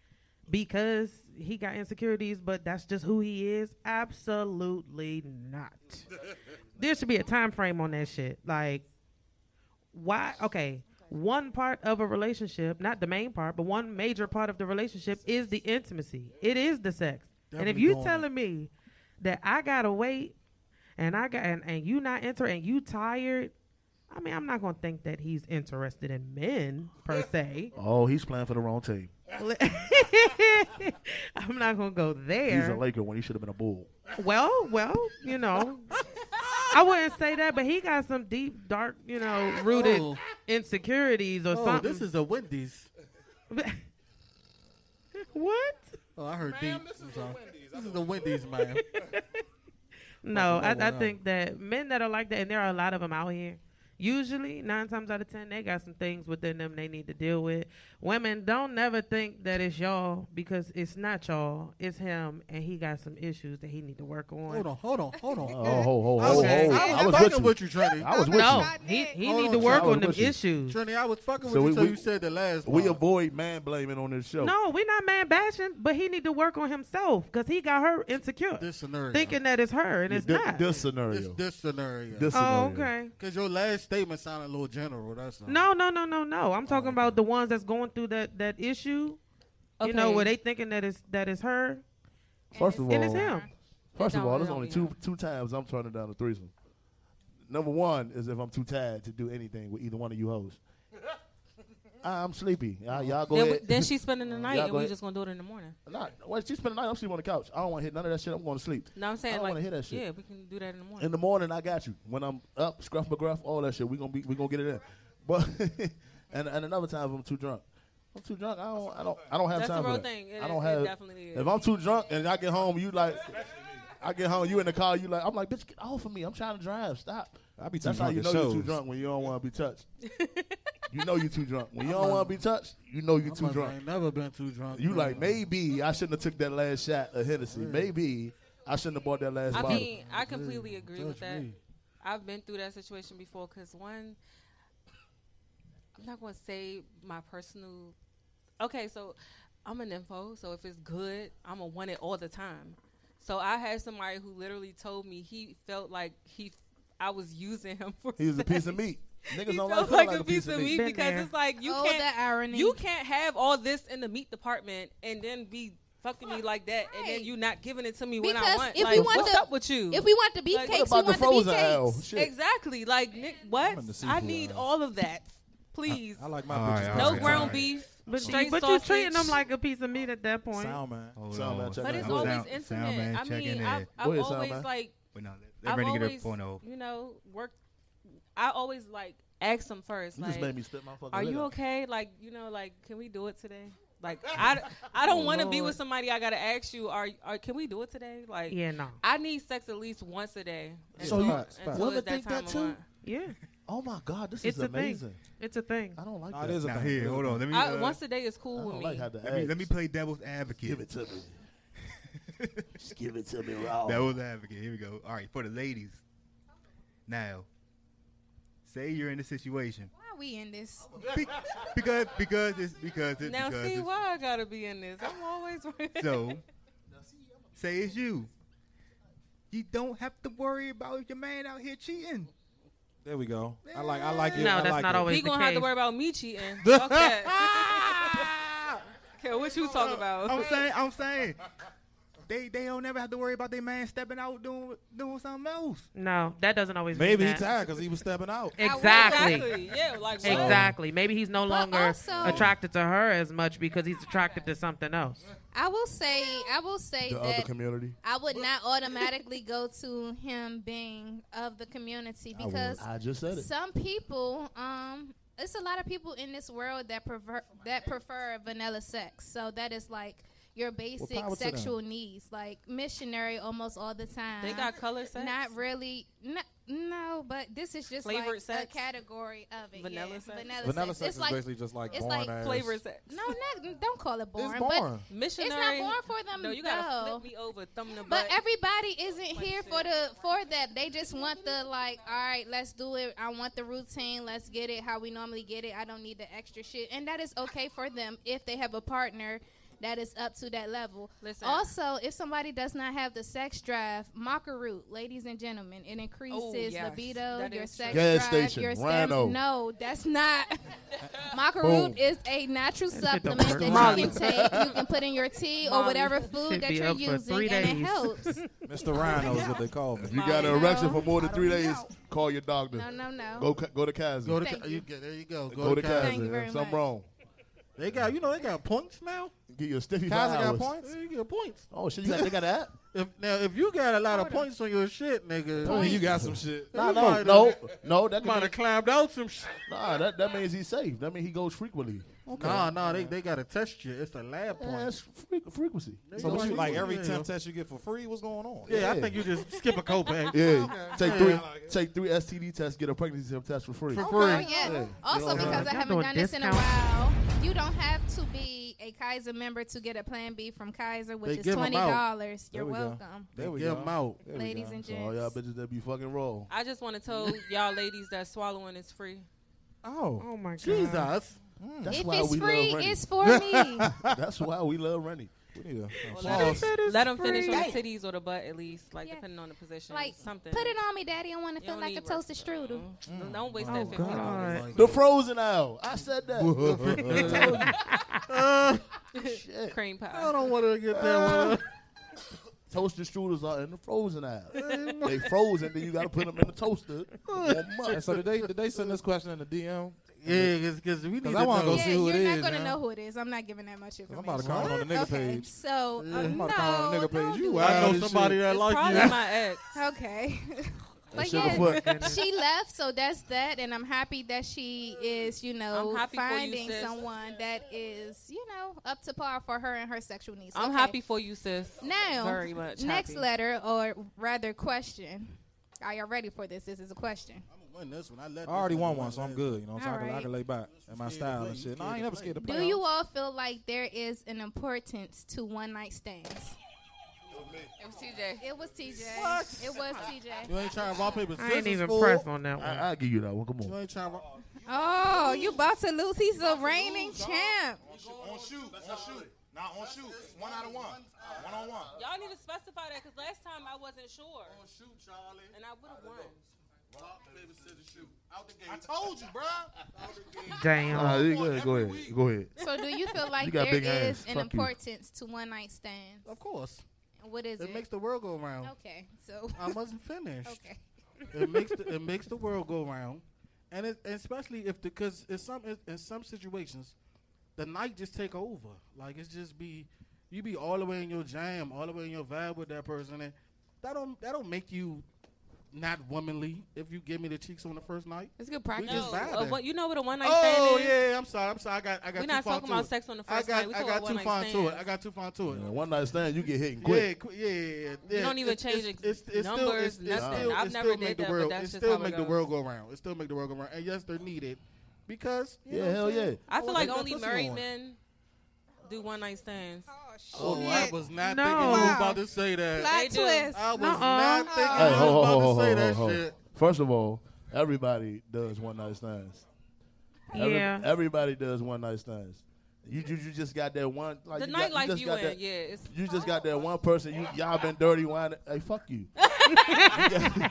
because he got insecurities, but that's just who he is? Absolutely not. there should be a time frame on that shit. Like, why? Okay, one part of a relationship, not the main part, but one major part of the relationship is the intimacy. It is the sex. and if you telling me that I gotta wait and I got and, and you not enter and you tired, I mean, I'm not gonna think that he's interested in men per se. Oh, he's playing for the wrong team. I'm not gonna go there. He's a Laker when he should have been a Bull. Well, well, you know, I wouldn't say that, but he got some deep, dark, you know, rooted Oh. insecurities or Oh, something. this is a Wendy's. what? Oh, I heard deep. I'm sorry. This is a Wendy's, man. No, I, Fucking I think that men that are like that, and there are a lot of them out here. Usually, nine times out of ten, they got some things within them they need to deal with. Women don't never think that it's y'all because it's not y'all. It's him, and he got some issues that he need to work on. Hold on, hold on, hold on. Oh, ho, ho, I ho, was, ho. I was, I was fucking with you. Trini. I was with no, you. he he Hold need on, to work on them issues. Trini, I was fucking with So you we- until we- you said the last We part. avoid man blaming on this show. No, we not man bashing, but he need to work on himself because he got her insecure, This scenario. thinking that it's her and it's Thi- not. This scenario. This, this scenario. This oh, okay. Because your last statement sounded a little general. That's all. No, no, no, no, no. I'm talking oh, about the ones that's going through that that issue. You know, Okay. where they thinking that it's that it's her First of all, and it's him. first of all, there's only two two times I'm turning down a threesome. Number one is if I'm too tired to do anything with either one of you hoes. I'm sleepy. Y'all, y'all go Then, ahead. then she's spending the night, and we ahead. just gonna do it in the morning. Not, well, she spending the night. I'm sleeping on the couch. I don't want to hit none of that shit. I'm going to sleep. No, I'm saying I don't like, want to hear that shit. yeah, we can do that in the morning. In the morning, I got you. When I'm up, scruff McGruff, all that shit, we gonna be, we gonna get it in. But and and another time, if I'm too drunk. I'm too drunk. I don't. I don't. I don't have That's time the for that. thing. It I is- don't it have. definitely is. If I'm too drunk and I get home, you like. I get home, you in the car, you like. I'm like, bitch, get off of me. I'm trying to drive. Stop. I be too That's how drunk you at know you're too drunk when you don't want to be touched. you know you're too drunk when you don't want to be touched. You know you're I too must drunk. ain't never been too drunk. You man. like maybe I shouldn't have took that last shot of Hennessy. Maybe I shouldn't have bought that last I bottle. mean, I completely agree with that. me. I've been through that situation before because one, I'm not gonna say my personal. Okay, so I'm an info. So if it's good, I'm gonna want it all the time. So I had somebody who literally told me he felt like he, I was using him for. He was a piece of meat. Niggas he don't felt like, like, a piece of meat Been because there. it's like you Oh, can't that irony. you can't have all this in the meat department and then be fucking me like that and then you not giving it to me when I Because want. if like, we want what's the- up with you? If we want the Like, beefcakes, What about we the want the frozen aisle? beefcakes. Exactly. Like Nick, what? I'm in the I seafood need aisle. all of that, please. I like my All bitches. right, no right, ground all right. beef, But, straight but you sausage. treating them like a piece of meat at that point. Sound man. Hold Sound man, check But it's out. always Sound- intimate. sound man I mean. I've, I've Go ahead, sound always like Wait, no, let I've Brittany get always, point you know, work. I always like ask them first. You like, just made me spit my fucking are lid you out. okay? Like, you know, like, can we do it today? Like, I, I don't Oh, want to be with somebody. I gotta ask you, are, are can we do it today? Like, Yeah, no. I need sex at least once a day. So until- you- until women that think that too? Yeah, Oh my god, this it's is a thing. amazing. It's a thing. I don't like Nah, that. it is a Now thing. It here, is a hold on. Let me I, uh, once a day is cool I with don't me. like how the let me let me play devil's advocate. Give it to me. Just give it to me raw. Devil's advocate. Here we go. All right, for the ladies. Now, say you're in a situation Why are we in this? Be- because because it's because it's now, because see it's, why I gotta be in this? I'm always so say it's you. You don't have to worry about your man out here cheating. There we go. I like. I like it. No, I that's like not it. always He the gonna have to case. worry about me cheating. Fuck that. Okay, what you talking about? I'm saying I'm saying they they don't never have to worry about their man stepping out doing doing something else. No, that doesn't always. Maybe he's tired because he was stepping out. Exactly. Exactly. Yeah, like what? Exactly. Maybe he's no But longer also- attracted to her as much because he's attracted to something else. I will say, I will say The other that community. I would not automatically go to him being of the community I because I just said it. some people, um, it's a lot of people in this world that prefer that prefer vanilla sex. So that is like your basic power to them. sexual needs, like missionary almost all the time. They got color sex? Not really. No, no but this is just Flavored like sex? a category of it. Vanilla yeah. sex? Vanilla, Vanilla sex. sex It's is like, basically just like it's born like ass. Flavor sex. no, not, don't call it boring. It's but boring. Missionary. It's not boring for them. No, you gotta no. flip me over, thumb in the But butt. everybody isn't here for the for that. They just want the like, all right, let's do it. I want the routine. Let's get it how we normally get it. I don't need the extra shit, and that is okay for them if they have a partner that is up to that level. Listen. Also, if somebody does not have the sex drive, maca root, ladies and gentlemen, it increases Oh, yes. libido, That your sex true. Gas drive, station, your Rhino. No, that's not. maca root is a natural That shit don't supplement that you can take. You can put in your tea or whatever food that you're using, three and it helps. Mr. Rhino is what they call me. If you got an erection for more than three days, call your doctor. No, no, no. Go go to Kazan. Go to Thank Ka- you. you there. You go. Go, to Kaiser. Thank you very Something much. wrong. They got you know they got points now. Get you a stiffy Kaiser for got points? Yeah, you get points. Oh shit, you got they got an app? If now if you got a lot of points on your shit, nigga, I you got some shit. Nah, no, no, no. That might have climbed out some shit. nah, that that means he's safe. That means he goes frequently. Okay. Nah, nah, they they gotta test you. It's a lab Yeah, point. that's fre- frequency. They So what you like every yeah. temp test you get for free? What's going on? Yeah, I think you just skip a copay. Yeah, take Yeah. three, like take three STD tests, get a pregnancy test for free. For Oh, free. yeah. Yeah. Also, Yeah. because I haven't done this in a while, you don't have to be a Kaiser member to get a Plan B from Kaiser, which They is twenty dollars. You're we go. welcome, There we Get go. 'em out. There ladies go. and So all y'all gents. bitches that be fucking roll. I just want to tell y'all ladies that swallowing is free. Oh, Oh my god. Jesus. That's If why it's we free, love it's for me. That's why we love Rennie. We need a, a Well, pause. let, them, let them finish on the titties or the butt at least, like Yeah. depending on the position. like, something. put it on me, Daddy. I want to feel like a need toasted strudel. Mm. Don't waste Oh that fifty dollars. god. The frozen owl. I said that. Uh, Shit. Cream pie. I don't want to get that one. Toasted strudels are in the frozen aisle. they frozen, then you got to put them in the toaster. Warm 'em up. And so did they did they send this question in the DM? Yeah, because we need 'Cause to I wanna know. go Yeah, see who you're it not gonna now. know who it is. I'm not giving that much information. I'm information. about to comment on the nigga okay, page. so Yeah, uh, I'm no, about to comment on the nigga don't page. You do I know somebody that It's like probably you. my ex. Okay. but Sugar yeah, foot. she left, so that's that, and I'm happy that she is, you know, I'm happy for you, finding sis. someone that is, you know, up to par for her and her sexual needs. I'm Okay. happy for you, sis. Now, very much. next happy. letter, or rather, question. Are y'all ready for this? This is a question. I'm gonna win this one. I, let I already won one, so I'm good. You know, so I can, I can lay back in my style play, and shit. No, I ain't never scared to play. Do you all feel like there is an importance to one night stands? It was TJ. It was TJ. What? It was TJ. You ain't trying to rock paper I scissors. ain't even fool. pressed on that one. I, I'll give you that one. Come You on. ain't trying to. Oh, you about to lose? He's a reigning champ. On shoot, on shoot. Nah, on shoot. One out of one. One on one. Y'all need to specify that because last time I wasn't sure. On shoot, Charlie. And I would have won. Rock, paper, scissors, shoot. Out the gate. I told you, bruh. Damn. Nah, uh, you go ahead. Go ahead. Go ahead. So, do you feel like You got there big hands. is an Fuck you. importance to one night stands? Of course. What is it? It makes the world go round. Okay, so I wasn't finished. Okay. it makes the, it makes the world go round, and it, especially if the because in some in some situations, the night just take over. Like it's just be you be all the way in your jam, all the way in your vibe with that person, and that don't that don't make you not womanly if you give me the cheeks on the first night. It's good We practice. just No, uh, what- you know what a one night stand is. Oh is? yeah, I'm sorry. I'm sorry. I got I got We're too not talking about it. sex on the I first got night. We I got too one-night far to it. I got too far to it. Yeah, one night stand, you get hit Yeah, quick. qu- yeah, yeah, yeah. You don't even It's- change it's- the it's- it's still- numbers, it's- it's nothing. still- I've it never still did make the that, but world- that's it just still how it make the world go round. It still make the world go round. And yes, they're needed because you Yeah, know hell yeah. I feel like only married men do one night stands. Oh, I was not No. thinking you was about to say that. Plot twist. I was Nuh-uh. not thinking Hey, you ho, ho, was about to say ho, that ho. shit. First of all, everybody does one night stands. Every- Yeah. everybody does one night stands. You, you you just got that one like The you got, nightlife just you got in, that, yeah, You just got that one person. You y'all been dirty wine. Hey, fuck you. you, got, you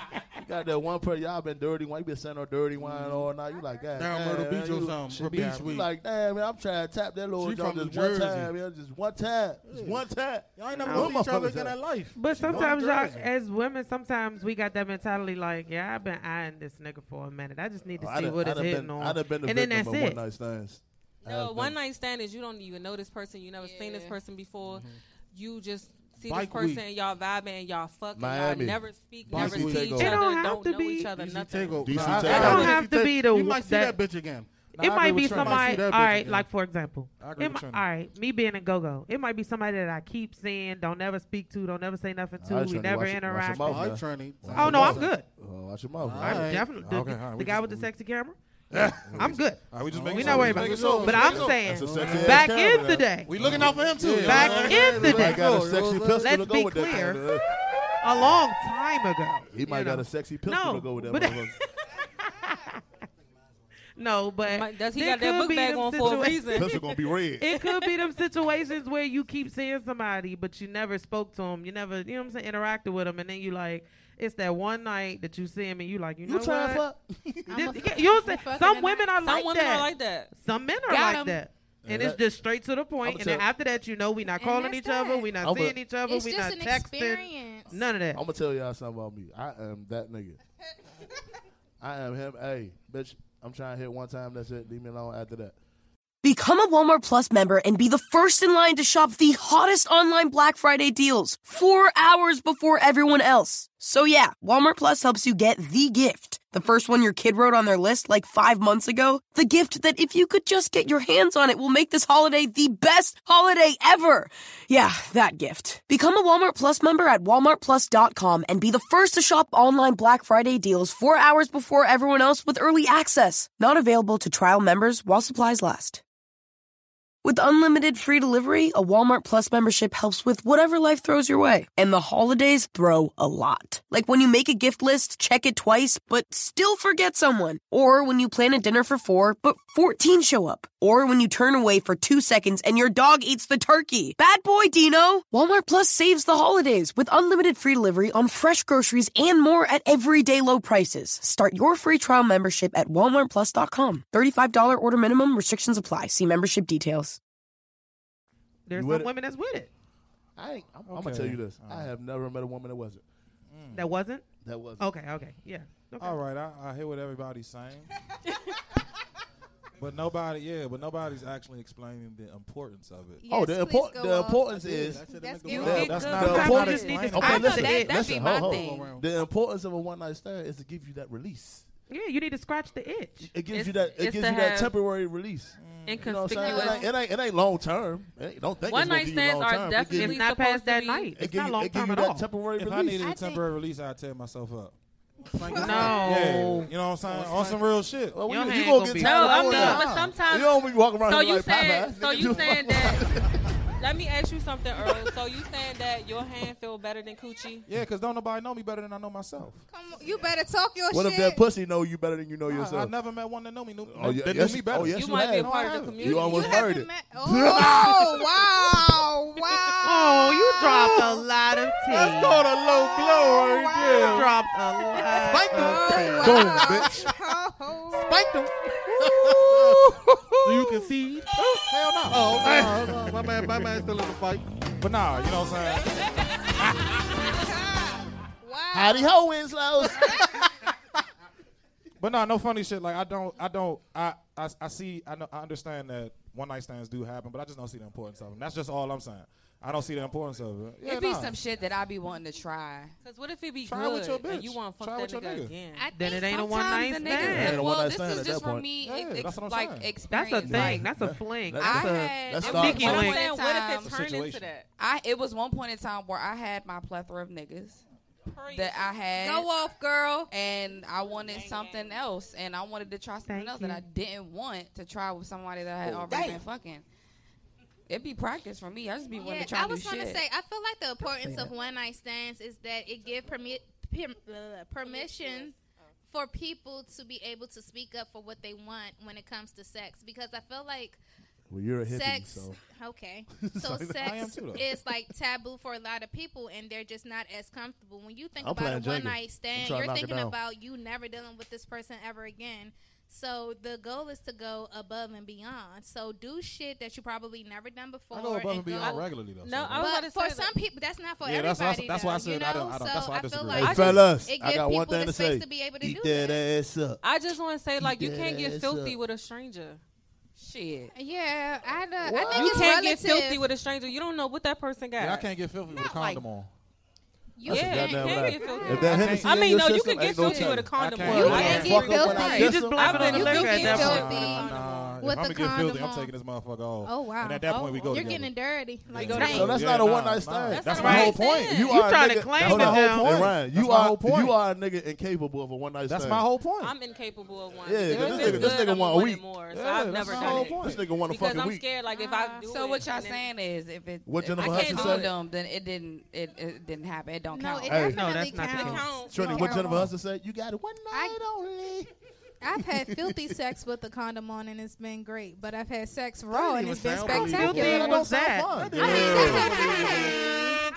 got that one person. Y'all been dirty wine. You been sending her dirty wine mm-hmm. all night. You like that? Down Myrtle Beach or something. For Beach happy. Week. like damn man. I'm trying to tap that little She jump from just New one Jersey. time. Man. Just one time. Just one time. Y'all ain't never One gonna see each other motherfucker again in life. But She sometimes, y'all, as women, sometimes we got that mentality like, yeah, I've been eyeing this nigga for a minute. I just need to Oh, I see what I it's hitting been, on. I done been the and then victim that's of it. one night stands. No, one night stand is you don't even know this person. You never seen this person before. Mm-hmm. You just see Bike this person week. and y'all vibing and y'all fucking. Miami. Y'all never speak, Bike never week. see each It other, don't have don't to know be each other, DC nothing. takeover. DC Nah, I- I takeover. It agree don't with have you. to be the You might see that- that bitch again. Nah, it I might agree be with Trini. I see somebody. that All bitch right, again. like for example, I agree it with mi- Trini. all right, me being a go-go, it might be somebody that I keep seeing, don't never speak to, don't never say nothing to, we never watch your- watch your interact. mouth oh, All right, now. Oh no, I'm good. Oh, watch your mouth. I'm right. definitely the, Okay, all right, the we guy just- with the we- sexy camera. Yeah. I'm good. All right, we just uh, We making not sure. worried We about making it. sure. But I'm saying, That's a sexy back in the day, We looking out for him too. Back you know what I'm in saying? the He might day. got a sexy you know what pistol I'm Let's be clear. Uh, a long time ago. He might you got a sexy pistol to go with that. No, but Might- Does he got that could book be bag them on for a situa- reason? Pistol gonna be red. It could be them situations where you keep seeing somebody, but you never spoke to them. You never, you know what I'm saying, interacted with them, and then you like, it's that one night that you see him, and you like, you, You know trying what? fuck? This- yeah, you know what I'm saying? fucking Some women are Some like women that. are like that. Some men are Got like 'em. that. And Yeah, it's just straight to the point. I'ma And then after that, you know, we're not calling that's each other. that. We not I'ma- seeing each other. We just not an texting. experience. None of that. I'm gonna tell y'all something about me. I am that nigga. I am him. Hey, bitch, I'm trying to hit one time. That's it. Leave me alone after that. Become a Walmart Plus member and be the first in line to shop the hottest online Black Friday deals four hours before everyone else. So yeah, Walmart Plus helps you get the gift. The first one your kid wrote on their list like five months ago. The gift that if you could just get your hands on it will make this holiday the best holiday ever. Yeah, that gift. Become a Walmart Plus member at walmartplus.com and be the first to shop online Black Friday deals four hours before everyone else with early access. Not available to trial members while supplies last. With unlimited free delivery, a Walmart Plus membership helps with whatever life throws your way. And the holidays throw a lot. Like when you make a gift list, check it twice, but still forget someone. Or when you plan a dinner for four, but 14 show up. Or when you turn away for two seconds and your dog eats the turkey. Bad boy, Dino! Walmart Plus saves the holidays with unlimited free delivery on fresh groceries and more at everyday low prices. Start your free trial membership at walmartplus.com. $35 order minimum, restrictions apply. See membership details. There's You some it? women that's with it. I ain't, I'm, I'm gonna tell you this. All I have never met a woman that wasn't. Mm. That wasn't. That wasn't. Okay. Okay. Yeah. Okay. All right, I, I hear what everybody's saying. but nobody, yeah, but nobody's actually explaining the importance of it. oh, the, Yes, import, please go the off. importance is that's it, That's the good. that's not good. that's Sometimes not you just need to explaining Okay, listen, the that- itch. that'd listen, my hold, hold. The importance of a one night stand is to give you that release. Yeah, you need to scratch the itch. It gives It's- you that. It gives you that temporary release. Mm. You know what I'm saying? It ain't, it ain't, it ain't long term. It ain't- Don't think One it's gonna night stands long are term. Definitely It's not supposed past to that be- night. It It's give not long term you at that all. temporary If I needed I a think- temporary release, I'd tear myself up. Like No. Yeah, you know what I'm saying? On some real shit. Well, you, hand you gonna gonna get be tired No, I'm doing good. that. But sometimes, You don't be walking around so you like saying, Popeye. so you do- saying that, let me ask you something, Earl. so you saying that your hand feel better than coochie? Yeah, because don't nobody know me better than I know myself. Come on, you better talk your what shit. What if that pussy know you better than you know nah, yourself? I never met one that know me. Knew, oh, yeah, that yes, knew me better. Oh, yes, you, you might have. be a part no, of the community. You almost you heard it. Oh, wow, wow. Oh, you dropped a lot of tea. That's called a low blow right oh, wow. there. Dropped a lot. Spike them. Oh, wow. Boom, bitch. Oh. Spike them. Do you concede? Oh, hell no. Oh, oh no, no, my man, my man still in the fight. But nah, you know what I'm saying? wow. Howdy ho, Winslows. but nah, no funny shit. Like I don't, I don't, I, I, I see, I, know, I understand that one night stands do happen, but I just don't see the importance of them. That's just all I'm saying. I don't see the importance of it. Yeah, it be nah. some shit that I be wanting to try. Cause what if it be Try good with your bitch. and you want to fuck Try that with nigga, your nigga. again? Then it ain't a one sometimes night the niggas- stand. It ain't a one Well, night this stand is at just that point. me. Yeah, ex- that's what I'm like experience. That's a thing. That's a fling. I That's had that's it one What I'm point in saying, what if it turned into that? I it was one point in time where I had my plethora of niggas that I had. Go off, girl. And I wanted something else, and I wanted to try something else that I didn't want to try with somebody that I had oh, already been fucking it be practice for me. I just be wanting to try I was going to say, I feel like the importance of one night stands is that it give permit per, uh, permission oh. for people to be able to speak up for what they want when it comes to sex because I feel like well, you're a hippie, sex, so okay. so sex is like taboo for a lot of people, and they're just not as comfortable. When you think I'm about a one night stand, you're thinking about you never dealing with this person ever again. So the goal is to go above and beyond. So do shit that you probably never done before. I go above and, and beyond regularly though. No, so. I but for some people, that's not for yeah, everybody. That's, that's, why I said you know? I don't. I don't so that's why I, I disagree. Like hey, fellas, it I got one thing to say. To be able to Eat do that, that ass up. I just want to say, like, Eat you can't get filthy up. with a stranger. Shit. Yeah, I, uh, I think you can't relative. get filthy with a stranger. You don't know what that person got. Yeah, I can't get filthy Not with a condom like, on. You That's yeah, a goddamn lie. Get filthy. If that Hennessy I mean, no, you can get filthy with a condom. You can get filthy. You just blocking on the liquor at that point if I'm a good filthy, I'm taking this motherfucker off. Oh wow. And at that oh, point, we go. You're together. getting dirty. Like yeah. So that's yeah, not a one night stand. That's, my whole point. You, are trying to claim it now. You are you are a nigga incapable of a one night stand. That's my whole point. I'm incapable of one. Yeah, this nigga want a week. So I've never done it. This nigga want a fucking week. Because I'm scared. Like if I uh, do. So what y'all saying is if it what Jennifer Hudson said then it didn't it didn't happen. It don't count. No, it not counts. case. Trinity, what Jennifer Hudson said, you got one night only. I've had filthy sex with the condom on and it's been great, but I've had sex raw and it's been spectacular. Filthy that? I mean, that's I had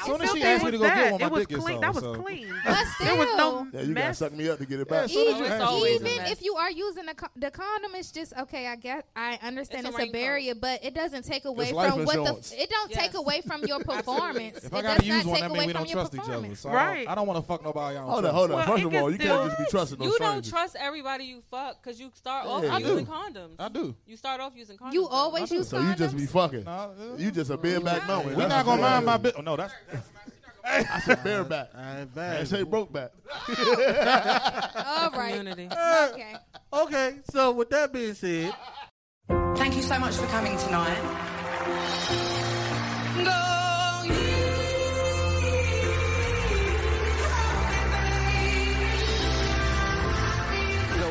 soon as she asked me to go that. get one, it my was dick clean. That was so. clean. But still, there was no yeah, you gotta suck me up to get it back. Yeah, even, even if you are using the, co- the condom, it's just okay. I guess I understand it's, it's a, a barrier, but it doesn't take away it's from what the. It don't yes. take away from your performance. if I gotta use one, that means we don't trust each other. So right. I don't want to fuck nobody. Hold on, hold on. First of all, you can't just be trusting. You don't trust everybody you fuck because you start off using condoms. I do. You start off using condoms. You always use condoms. So you just be fucking. You just a big back mountain. We're not gonna mind my bitch. No, that's. I said bareback. I ain't bad. I say broke back. All right. Community. Okay. Okay. So with that being said, thank you so much for coming tonight.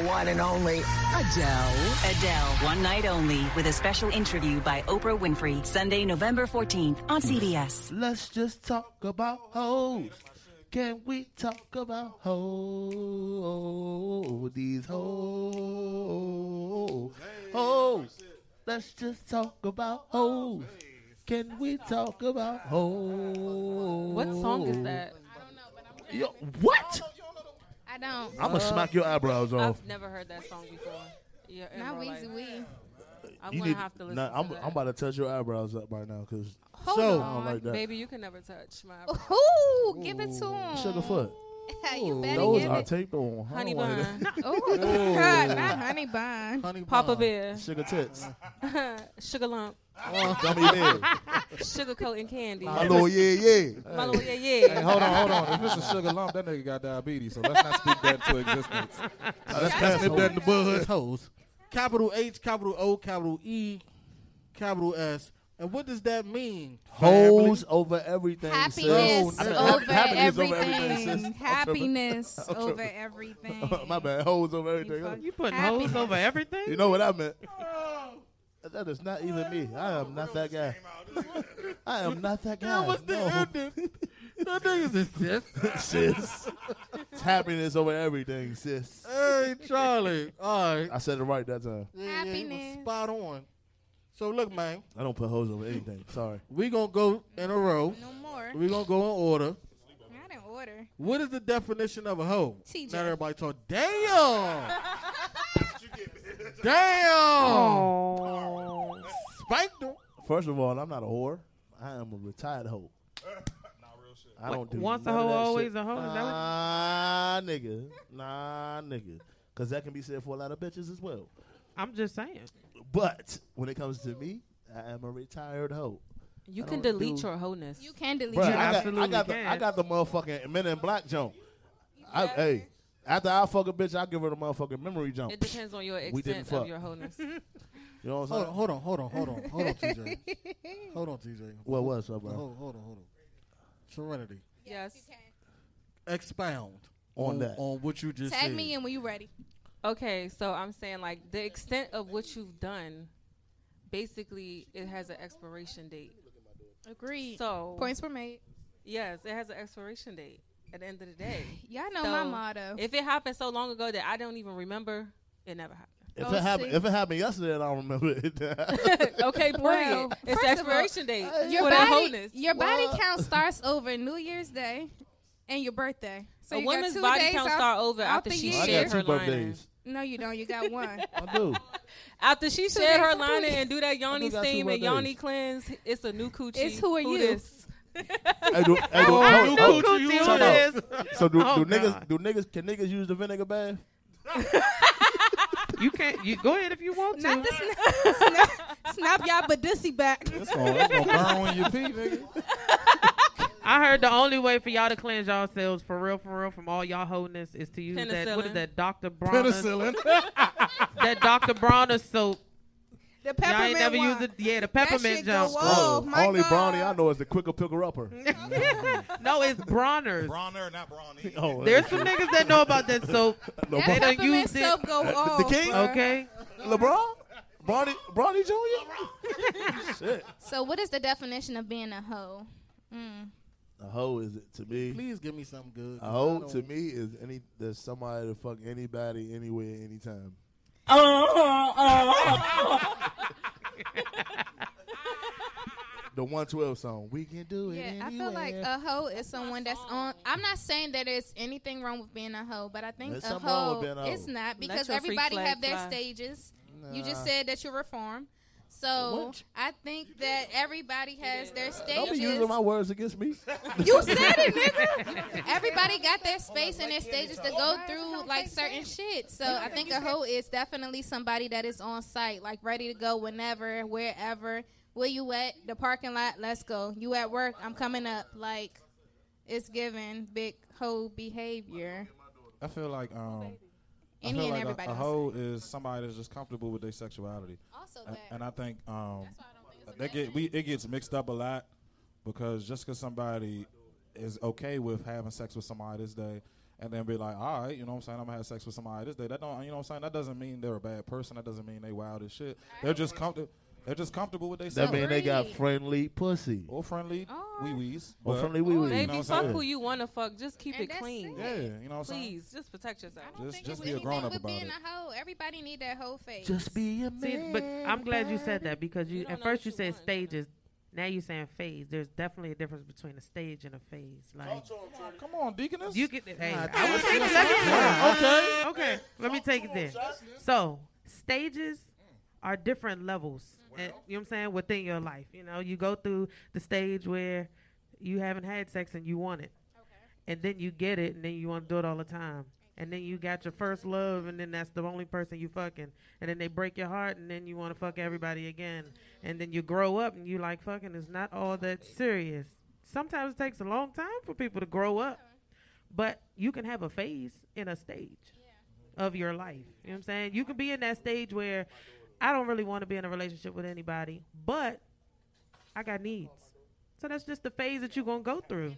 one and only Adele. Adele, one night only, with a special interview by Oprah Winfrey, Sunday, November 14th on CBS. Let's just talk about hoes. Can we talk about hoes? These hoes. Hoes. Let's just talk about hoes. Can we talk about hoes? What song is that? I don't know, but I'm Yo, what? I don't. I'm gonna uh, smack your eyebrows off. I've never heard that song before. Yeah, Not. Weezy Wee. I'm You gonna need- have to listen. nah, I'm, that. I'm about to touch your eyebrows up right now because Hold so I on. don't like that. Baby, you can never touch my Ooh, give it to him. Sugarfoot. you better Those are taped on. Honey don't bun. Ooh, God, not honey bun. Honey Papa Bomb. Bear, Sugar tits. sugar lump. sugar coat and candy. My little yeah yeah. My little yeah yeah. Hey, hold on, hold on. If it's a sugar lump, that nigga got diabetes. So let's not speak that into existence. Let's not nip that the bud. Hoes. Capital H, capital O, capital E, capital S. And what does that mean? Hoes over everything. Happiness sis. over everything. Happiness over everything. My bad. Hoes over everything. You, you putting hoes over everything? You know what I meant. Oh. That is not even me. I am not that guy. I am not that guy. That was the no. ending. That nigga's a sis. sis. It's happiness over everything, sis. Hey, Charlie. All right. I said it right that time. Yeah, yeah, he spot on. So look, man, I don't put hoes over anything. Sorry. we gonna go in a row. No more. We gonna go in order. I didn't order. What is the definition of a hoe? TJ. Not everybody talk. Damn. Damn. Spanked him. First of all, I'm not a whore. I am a retired hoe. Not real shit. I don't do Once a none of hoe, that always shit. a hoe? Is that what- Nah, nigga. Nah, nigga. Because that can be said for a lot of bitches as well. I'm just saying. But when it comes to me, I am a retired hoe. You I can don't delete do- your wholeness. You can delete Bruh, your I got, I absolutely got, the, can. I got the motherfucking Men in Black jump. I, hey, after I fuck a bitch, I give her the motherfucking memory jump. It depends on your We didn't extent fuck. of your wholeness. You know what I'm Hold saying? on, hold on, hold on, hold on, hold on, TJ. Hold on, TJ. What was up, bro? Hold, hold on, hold on. Serenity. yes. Expound On that. on what you just said. Tag said. me in when you ready. Okay, so I'm saying like the extent of what you've done, basically it has an expiration date. Agreed. So Points were made. Yes, it has an expiration date at the end of the day. Y'all know my motto. If it happened so long ago that I don't even remember, it never happened. If Oh, it happened, see. if it happened yesterday, I don't remember it. okay, period. Well, it's first of all, expiration date uh, Your body, wholeness. your body count starts over New Year's Day and your birthday. So A you got woman's two body days count starts over after she year. Shared her two lining. No, you don't. You got one. I do. After she Two shared her out the lining and do that yoni do got two steam and yoni cleanse, it's a new coochie. It's who are you? this? Hey, do, hey, do, Oh, hold- new hold- coochie, who time it out. So do, Oh, do niggas God. do niggas can niggas use the vinegar bath? You can't. You go ahead if you want to. Not the snap, snap, snap y'all badussy back. It's gonna, it's gonna burn when you pee, nigga. I heard the only way for y'all to cleanse yourselves for real, for real, from all y'all wholeness is to use that. What is that, Dr. Bronner's? Penicillin. that Dr. Bronner's soap. The Y'all ain't never one. used it. Yeah, the peppermint pepperment jump. whoa. Oh, my only God. brownie I know is the quicker picker upper. no, it's Bronner's. Bronner, not Brawny. oh, There's some niggas that know about that soap. no, That They done pepperment used it. soap go The king? bruh. Okay. LeBron, Bronny, Bronny Jr. Shit. So, what is the definition of being a hoe? Mm. A hoe is it to me? Please give me something good. A hoe to me is any there's somebody to fuck anybody, anywhere, anytime. The 112 song. We can do it. Yeah, I feel like anywhere. a hoe is someone that's on. I'm not saying that there's anything wrong with being a hoe, but I think There's a something wrong with hoe being a hoe. it's not because everybody have their fly. stages. You just said that you're reformed. So What? I think that everybody has their Don't stages. be using my words against me. You said it, nigga. Everybody got their space and their stages to go through like certain shit. So I think a hoe is definitely somebody that is on site, like ready to go whenever, wherever. Where you at? The parking lot. Let's go. You at work? I'm coming up. Like it's given big hoe behavior. I feel like um, I Any feel and like everybody a, a hoe is somebody that's just comfortable with their sexuality. Also and, that. and I think um, they get we it gets mixed up a lot because just because somebody is okay with having sex with somebody this day and then be like, all right, you know what I'm saying, I'm gonna have sex with somebody this day. That don't, you know what I'm saying, that doesn't mean they're a bad person. That doesn't mean they wild as shit. They're just comfortable. They're just comfortable with their That mean they got friendly pussy. or friendly oh. wee wees. Or friendly wee wee. Baby, fuck who you want to fuck. Just keep And it clean. it. Yeah, you know what I'm saying. Please, just protect yourself. Just, just It's be a anything grown up about being it. a hoe. Everybody need that hoe face. Just be a See, man. but I'm glad you said that because you, You at first you you said want. stages. Now you're saying phase. There's definitely a difference between a stage and a phase. Like Come on, Deaconess. you get, hey, Nah, I will that's- take it. that's- Let me, yeah. okay, okay. Let me take it there. So stages are different levels. and, you know what I'm saying within your life. You know, you go through the stage where you haven't had sex and you want it, and then you get it, and then you want to do it all the time. And then you got your first love, and then that's the only person you fucking. And then they break your heart, and then you want to fuck everybody again. And then you grow up, and you like fucking is not all that serious. Sometimes it takes a long time for people to grow up, but you can have a phase in a stage of your life. You know what I'm saying? You can be in that stage where I don't really want to be in a relationship with anybody, but I got needs. So that's just the phase that you're gonna go through.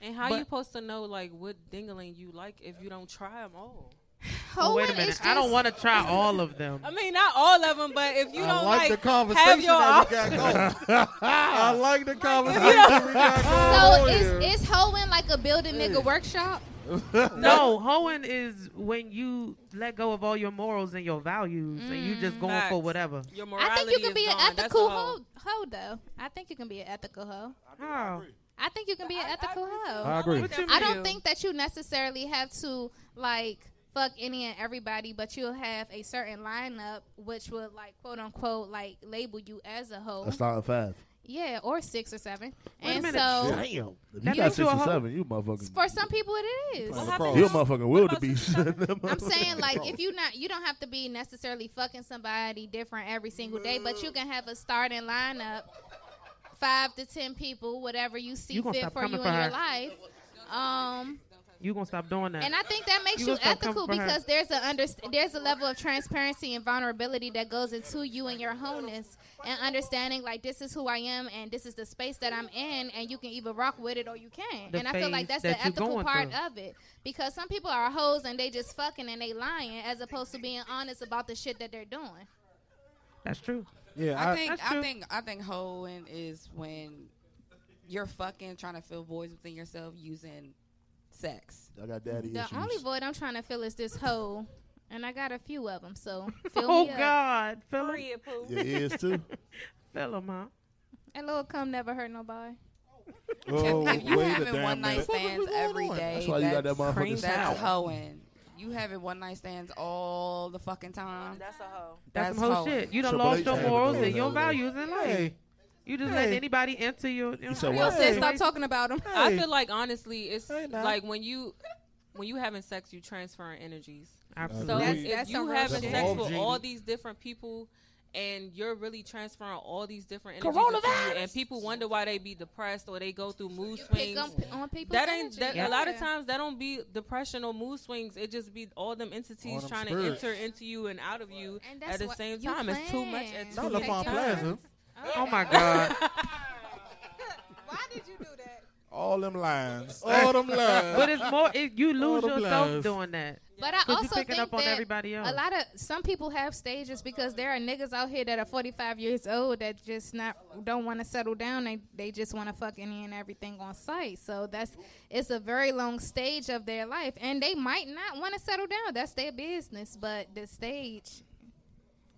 And how But- you supposed to know like what dingling you like if you don't try them all? Oh, wait a minute. is I don't want to try all of them. I mean, not all of them, but if you I don't like like, the have conversation your that we got going. I like the conversation we got So going is hoeing like a building nigga workshop? no, hoeing is when you let go of all your morals and your values, and you just mm, going for whatever. Your I think you can be an gone. That's ethical hoe. hoe, hoe though. I think you can be an ethical hoe. How? I think you can be an ethical hoe. I agree. I don't think that you necessarily have to like fuck any and everybody, but you'll have a certain lineup which would like quote unquote like label you as a hoe. That's not a five. Yeah, or six or seven. Wait a and minute. so Damn. If you got six or seven, you motherfucking. for some people it is. Playing lacrosse. You a motherfucking wildebeest. I'm saying like if you not you don't have to be necessarily fucking somebody different every single day, but you can have a starting lineup, five to ten people, whatever you see You gonna fit stop for you coming in for your life. Um, You gonna stop doing that? and I think that makes You you, gonna stop coming ethical for her. because there's a under, there's a level of transparency and vulnerability that goes into you and your wholeness and understanding like this is who I am and this is the space that I'm in and you can either rock with it or you can't. The and I feel like that's the that you ethical part through. of it because some people are hoes and they just fucking and they lying as opposed to being honest about the shit that they're doing. That's true. Yeah, I I, think I think I think hoeing is when you're fucking trying to fill voids within yourself using sex. I got daddy issues. The issues. only void I'm trying to fill is this hoe. And I got a few of them, so fill oh me up. God, fill him, Period, poo. Your ears too. fill him, huh? And little cum never hurt nobody. oh, if you wait a having damn one night minute. stands every day, That's why you got that motherfucking sound. That's hoeing. You having one night stands all the fucking time. That's a hoe. That's, That's some whole shit. You done Triple lost H your morals and your the other day. values in life. Hey, You just Hey. letting anybody enter your. your said your what? Said space. stop talking about them. I feel like honestly, it's Hey, like when you when you having sex, you transferring energies. Absolutely. So That's- if that's you some having shit. sex with Genie. all these different people, and you're really transferring all these different energies you, and people wonder why they be depressed or they go through mood You swings. pick on, on people's That ain't that. Yeah. A lot of times that don't be depression or mood swings. It just be all them entities All them trying spirits. to enter into you and out of you at the same you time. It's too much plan. at Not too La many Font times. Plaza. Oh my God. All them lines. All them lines. but it's more. It, you lose yourself lies. doing that. But I 'Cause you also picking think up on that everybody else. a lot of some people have stages because there are niggas out here that are 45 years old that just not don't want to settle down. They they just want to fuck any and everything on site. So that's it's a very long stage of their life, and they might not want to settle down. That's their business. But the stage,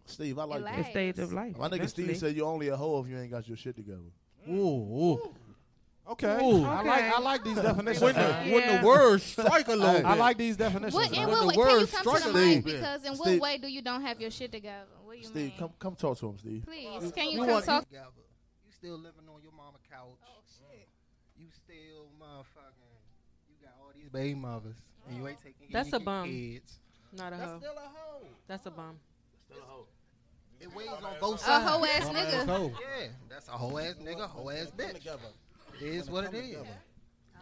Steve, I like that. The stage of life. My nigga eventually. Steve said you're only a hoe if you ain't got your shit together. Ooh, ooh. Okay. Ooh. I like I like these definitions. When the, man. when Yeah. the words strike a little bit. I like these definitions. what in man. what the way can you words come to the strike a mic? Because in what Steve. way do you don't have your shit together? What do you Steve, mean? come come talk to him, Steve. Please, can you We come want- talk? together. You still living on your mama couch. Oh, mm. You still motherfucking. You got all these baby mothers, and you ain't oh. taking care That's of a bum. kids. Not a hoe. That's hoe. still a hoe. That's a bum. It weighs on both A sides. hoe ass nigga. Yeah, that's a hoe ass nigga, hoe ass bitch. It is what it is.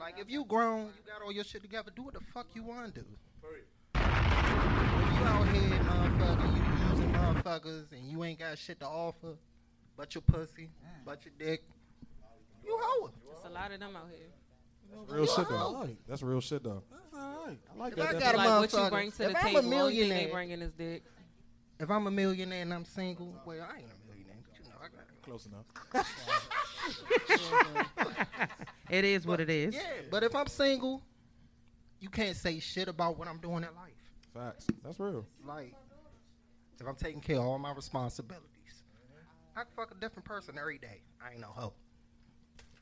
Like if you grown, you got all your shit together. Do what the fuck you want to do. If you out here, motherfucker, you using motherfuckers, and you ain't got shit to offer, but your pussy, but your dick, you hoe it. There's a lot of them out here. That's Real shit though. That's real shit though. I like If that. I definition. got a Like what you motherfucker- bring to if the I'm a table. Only thing they millionaire- bringing is dick. If I'm a millionaire and I'm single, well, I ain't a millionaire, but you know, I got Close enough. It is what it is. Yeah, but if I'm single, you can't say shit about what I'm doing in life. Facts. That's real. Like, if I'm taking care of all my responsibilities, I can fuck a different person every day. I ain't no hoe.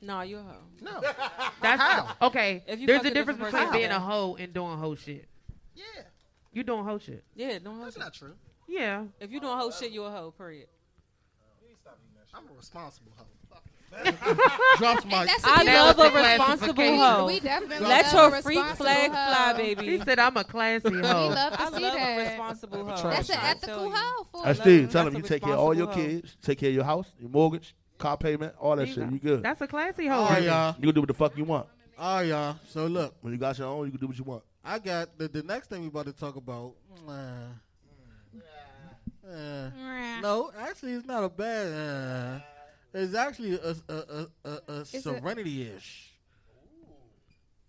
No, you a hoe. No. That's How? okay. If you There's a a difference between person, being a hoe and doing hoe shit. Yeah, You doing hoe shit. Yeah, don't hoe that's shit. not true. Yeah. If you doing hoe shit, you a hoe. Period. I'm a responsible hoe. Fuck Drops my. And that's love a beautiful responsible hoe. We definitely Let love your a freak flag hoe. fly, baby. He said I'm a classy We hoe. love to I see love a that. responsible hoe. That's an ethical tell you. hoe for Hey, you. Steve, tell That's him you take care of all your hoe. kids, take care of your house, your mortgage, car payment, all that You shit. You good. That's a classy All hoe. right, y'all. You can do what the fuck you want. All right, y'all. So look, When you got your own, you can do what you want. I got the, the next thing we about to talk about. Uh, uh, no, actually, it's not a bad. Uh, it's actually a a a, a, a serenity ish.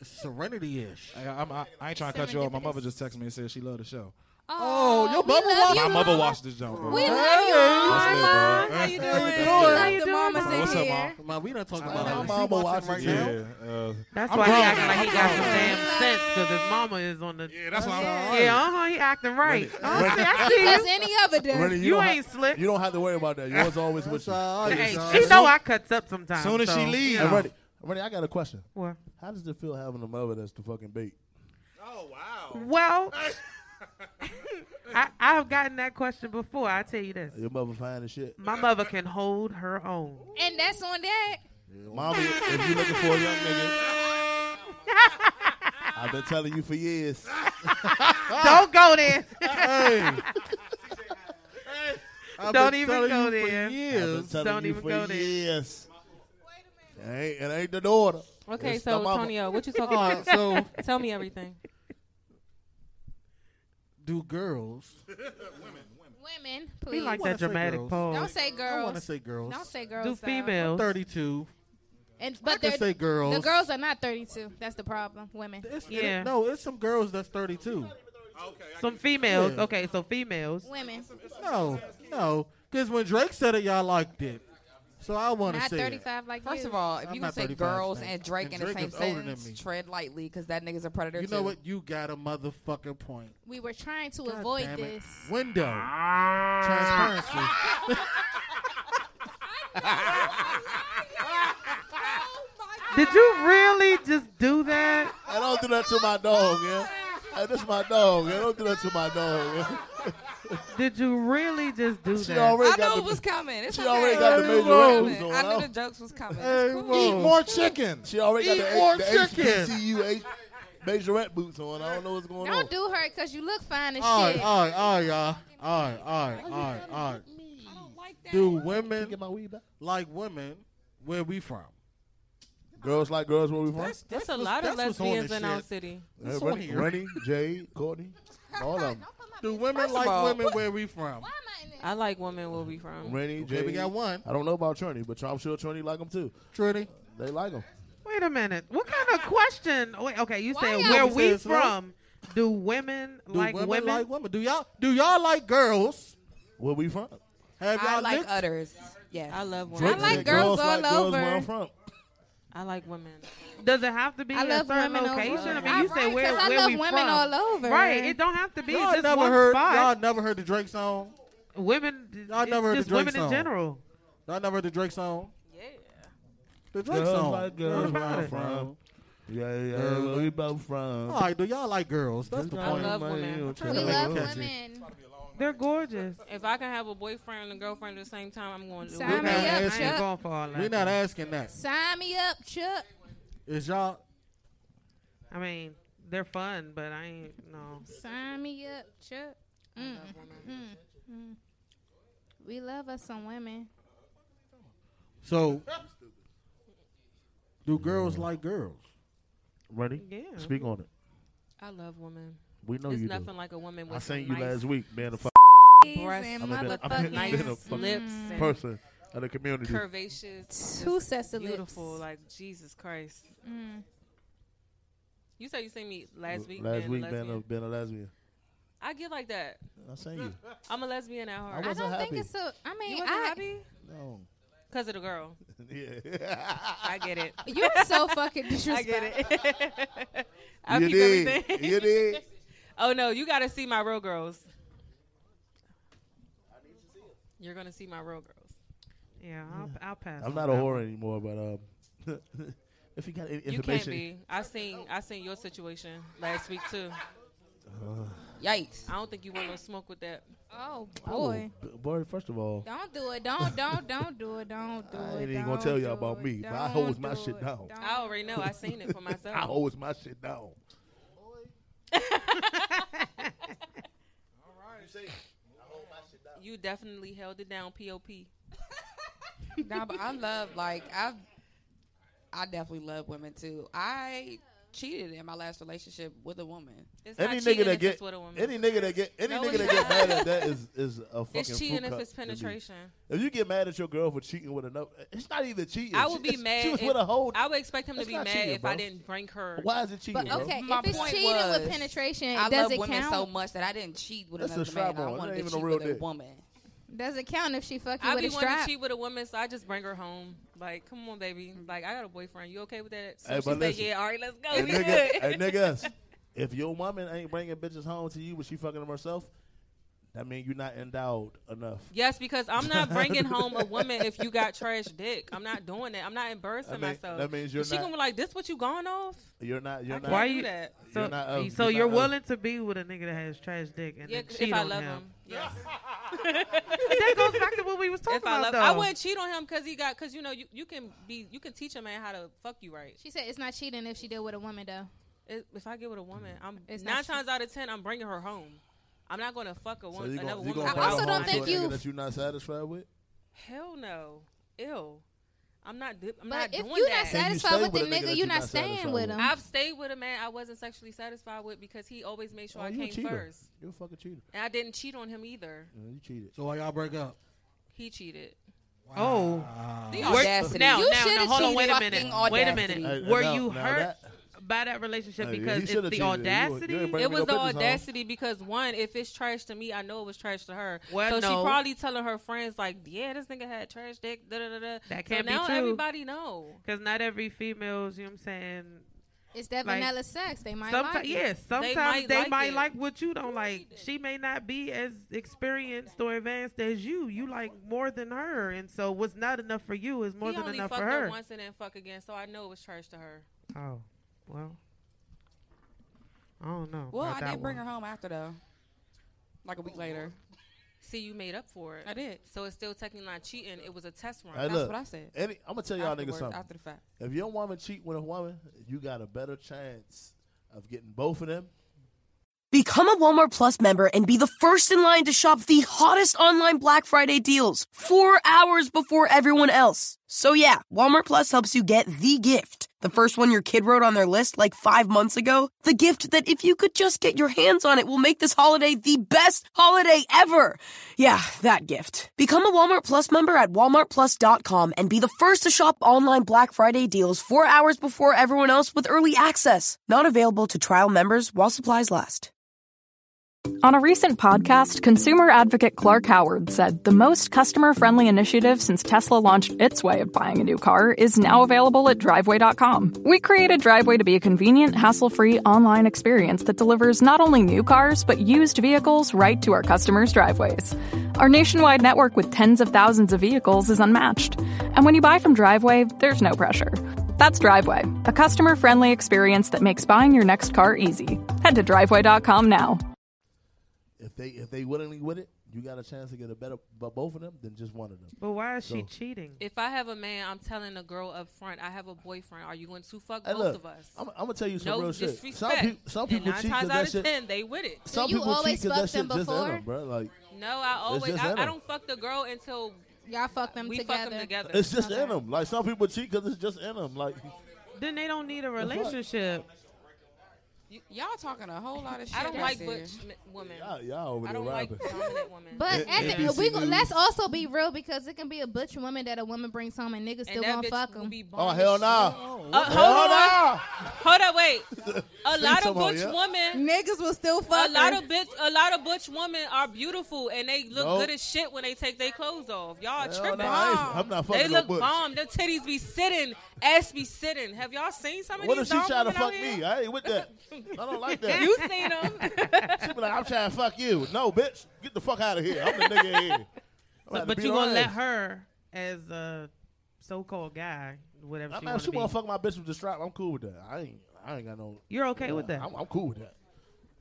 Serenity ish. Hey, I'm, I, I ain't trying to cut you off. My mother just texted me and said she loved the show. Oh, your we mother love watched you, My Mom. mother watched this jump, bro. We love you, Hey, Mom. Mom. How you doing? How you doing? like the mamas in What's up, here. Mom? Man, we not talking about her. my mama watching right now. Yeah. Uh, That's why he acting like he got some damn sense because his mama is on the. Yeah, that's why I'm Yeah. Yeah, uh huh. He acting right. Rennie- Oh, see, I see you. any other day. Rennie, You ain't ha- slick. You don't have to worry about that. Yours always with That's you. Hey, she know I cuts up sometimes. Soon as she leaves. leave. you Hey, know. Rennie, Rennie, I got a question. What? How does it feel having a mother that's the fucking bait? Oh wow. Well, I, I have gotten that question before. I tell you this. Your mother fine as shit. My mother can hold her own. And that's on that. Mama, if you looking for a young nigga, I've been telling you for years. Don't go there. Hey. I've Don't been even go you for there. I've been Years. Don't you even for go there. years. It ain't, it ain't the daughter. Okay, It's so the mama. Tonio, what you talking about? so Tell me everything. Do girls? Women, He please. We like that dramatic girls. pause. Don't say girls. I girls. want to say girls. Don't say girls. Do though. females. Thirty-two. And I but can they're- say girls. The girls are not 32. That's the problem. Women. It's, Yeah. it- no, it's some girls that's thirty-two. Some females. Yeah. Okay, so females. Women. No, no, because when Drake said it, y'all liked it. So I want to Not say it. 35 like First you. of all, if I'm you not gonna say girls man. and Drake And in the same is older than sentence, tread lightly because that nigga's a predator You too. know what? You got a motherfucking point. we were trying to God avoid this. Window. Transparency. Did you really just do that? I don't do that to my dog, yeah. Hey, this my dog. I Don't do that to my dog. Yeah. Did you really just do She that? already I got knew the, it was coming. It's she okay. already got the Hey, major whoa. ratings on. I knew the jokes was coming. Hey, It's cool. Eat more chicken. She already got the, more the chicken. HBCU H- majorette boots on. I don't know what's going on. Don't do her because you look fine as All right, shit. all right, all right, y'all. All right, all right, all right, all right. Do women Get my weed back. like women where we from? Girls like girls where we from? That's, There's that's a lot of that's what's on lesbians this in our city. That's Uh, on Rennie. Rennie, Jade, Courtney, all of them. Do women First of like all- women where we from? I like women where we from. Rennie, Okay, Jade. we got one. I don't know about Trinity, but I'm sure Trinity like them too. Trinity. They like them. Wait a minute. What kind of question? Wait, okay, you Why said y'all- where we said it's like- from? Do women Do like women, women? like women? Do y'all do y'all like girls? Where we from? Have I y'all like licked? utters. Yes. I love women. I like said girls all like girls over. where I'm from. I like women. Does it have to be I a love certain women over- location? I mean, I- you say right, where, 'cause I where love we women from. all over. Right. It don't have to be Y'all just never one heard. spot. Y'all never heard the Drake song. women. Y'all never heard just the Drake women song. in general. Y'all never heard the Drake song. Yeah. The Drake Girls song. like girls What where about I'm it? from. Yeah, yeah, Girls where we both from. All right, do y'all like girls? That's the I point. love women. I'm trying We to make it love women. They're gorgeous. If I can have a boyfriend and a girlfriend at the same time, I'm going to do Sign We're it. me not up, I ain't asking. Chuck. going for all that. We're not asking that. Sign me up, Chuck. Is y'all? I mean, they're fun, but I ain't no. Sign me up, Chuck. Mm. Mm. Mm. We love us some women. So, do girls like girls? Ready? Yeah. Speak on it. I love women. We know There's you nothing do. like a woman with I seen some you nice last week, man. If breasts, and I'm a, been, motherfucking nice been a fucking lips and person of the community. curvaceous, Two just sets of beautiful. lips. Like Jesus Christ. Mm. You said you seen me last week. Last being week, a been a, lesbian. been a lesbian. I get like that. I seen you. I'm a lesbian at heart. I I wasn't don't happy. think it's a. I mean, you wasn't I. happy No. because of the girl. yeah. I get it. You're so fucking disrespectful. I get it. I you did. everything. You did. Oh no, you got to see my real girls. You're gonna see my real girls. Yeah, I'll, I'll pass. I'm on not a that whore one. anymore, but um, if you got any You can't be. I seen I seen your situation last week too. Yikes. I don't think you want no smoke with that. Oh boy. b- boy, first of all, Don't do it. Don't don't don't do it. Don't do I it. ain't even don't gonna tell y'all about it, me, but I don't my do shit it, down. don't. I already know. I seen it for myself. I holds my shit down. You definitely held it down. Pop. nah, but I love like I. I definitely love women too. I cheated in my last relationship with a woman. It's Any not nigga that if get with a woman. any nigga that get any No, nigga that get mad at that is is a fucking. It's cheating if it's penetration. If you get mad at your girl for cheating with another, it's not even cheating. I would She- be mad. She was if, with a whole. I would expect him to be mad cheating, if bro. I didn't bring her. Why is it cheating? But bro? okay, My if it's point cheating was, with penetration, I does love it women count? so much that I didn't cheat with That's a another strap man. I on. Wanted to even cheat with a dick. woman. Does it count if she fuck you I with be wanting to cheat with a woman, so I just bring her home. Like, come on, baby. Mm-hmm. Like, I got a boyfriend. You okay with that? So Hey, she said, listen. yeah, all right, let's go. Hey, We nigga, good. hey, niggas, if your woman ain't bringing bitches home to you, but she fucking them herself, that means you're not endowed enough. Yes, because I'm not bringing home a woman if you got trash dick. I'm not doing that. I'm not embarrassing That mean- myself. that means you're she not- gonna be like, "This what you going off?" You're not. You're I not. can't do that. So, You're not of- so you're you're not of- willing to be with a nigga that has trash dick and Yeah, then if cheat I on love him? him. Yes. that goes back to what we was talking if I about. love, I though. wouldn't cheat on him because he got because you know you, you can be you can teach a man how to fuck you right. She said it's not cheating if she did with a woman though. It, if I get with a woman, I'm It's nine times out of ten I'm bringing her home. I'm not gonna fuck a So woman, you another gonna, you woman. gonna with bring my her home home to to a a nigga nigga that you're not satisfied with? Hell no, ill. I'm not. di- I'm But not if doing you're that. not satisfied with the nigga, you're not staying with him. I've stayed with a man I wasn't sexually satisfied with because he always made sure Oh, I you a came cheater. first, You a fucking cheater. and I didn't cheat on him either. Yeah, you cheated. So why y'all break up? He cheated. Oh, The audacity. Now, You now, now, should've hold on. Wait a minute. Fucking Wait a audacity. minute. Hey, Were now- you now hurt that- by that relationship Hey, because it's the cheated. You- you audacity? ain't It was the business home. audacity because one, if it's trash to me, I know it was trash to her. Well, so no. she probably telling her friends like, "Yeah, this nigga had trash dick." Da da da da. That can't be now true. everybody know. Because not every female's, you know what I'm saying? It's that Like, vanilla sex. They might Sometimes, like it. yes, sometimes might they like might like what you don't like. She may not be as experienced or advanced as you. You like more than her, and so what's not enough for you is more he than only enough fucked for her her. once and then fuck again, so I know it was trash to her. Oh, well, I don't know. Well, I did bring one. her home after though, like a week later. See, you made up for it. I did. So it's still technically not cheating. It was a test run. Hey, That's look, what I said. Any, I'm gonna tell y'all Afterwards, niggas something. after the fact. If your woman cheat with a woman, you got a better chance of getting both of them. Become a Walmart Plus member and be the first in line to shop the hottest online Black Friday deals four hours before everyone else. So yeah, Walmart Plus helps you get the gift. The first one your kid wrote on their list like five months ago. The gift that if you could just get your hands on it will make this holiday the best holiday ever. Yeah, that gift. Become a Walmart Plus member at walmartplus.com and be the first to shop online Black Friday deals four hours before everyone else with early access. Not available to trial members while supplies last. On a recent podcast, consumer advocate Clark Howard said the most customer friendly initiative since Tesla launched its way of buying a new car is now available at driveway.com. We created Driveway to be a convenient, hassle free online experience that delivers not only new cars, but used vehicles right to our customers' driveways. Our nationwide network with tens of thousands of vehicles is unmatched. And when you buy from Driveway, there's no pressure. That's Driveway, a customer friendly experience that makes buying your next car easy. Head to driveway.com now. If they if they willingly with it, you got a chance to get a better but both of them than just one of them. But why is she cheating? If I have a man, I'm telling the girl up front, I have a boyfriend. Are you going to fuck Hey, both look, of us? I'm, I'm gonna tell you some no real shit. disrespect. Some people, some people nine cheat times 'cause out that of ten, they with it. Some you people always cheat 'cause that them just in before? them, bro. Like No, I always I, I don't fuck the girl until y'all fuck them we together. fuck them together. it's just in them. Like some people cheat because it's just in them. Like Then they don't need a fuck? relationship. Y- y'all talking a whole lot of shit. I don't like there. butch women. y'all, y'all over I there don't like rapping. dominant women. But It- at it- the, we go, News. let's also be real because it can be a butch woman that a woman brings home and niggas still that gonna bitch fuck will them. be Oh bomb hell as nah. shit. Uh, Hell hold on. Hold on, wait. A Say lot of some butch yeah. women, Niggas will still fuck a lot of bitch, a lot of butch women are beautiful and they look Nope. good as shit when they take their clothes off. Y'all Hell tripping. nah, I ain't- I'm not They fucking no look butch. bomb. Their titties be sitting, ass be sitting. Have y'all seen some of What if she try to fuck me? I ain't with that. I don't like that. You seen them? She be like, I'm trying to fuck you. No, bitch, get the fuck out of here. I'm the nigga here. So, but you her gonna let her as a so-called guy, whatever I she mean, want if to she want be. to fuck my bitch with the strap, I'm cool with that. I ain't, I ain't got no. You're okay with that? I'm, I'm cool with that.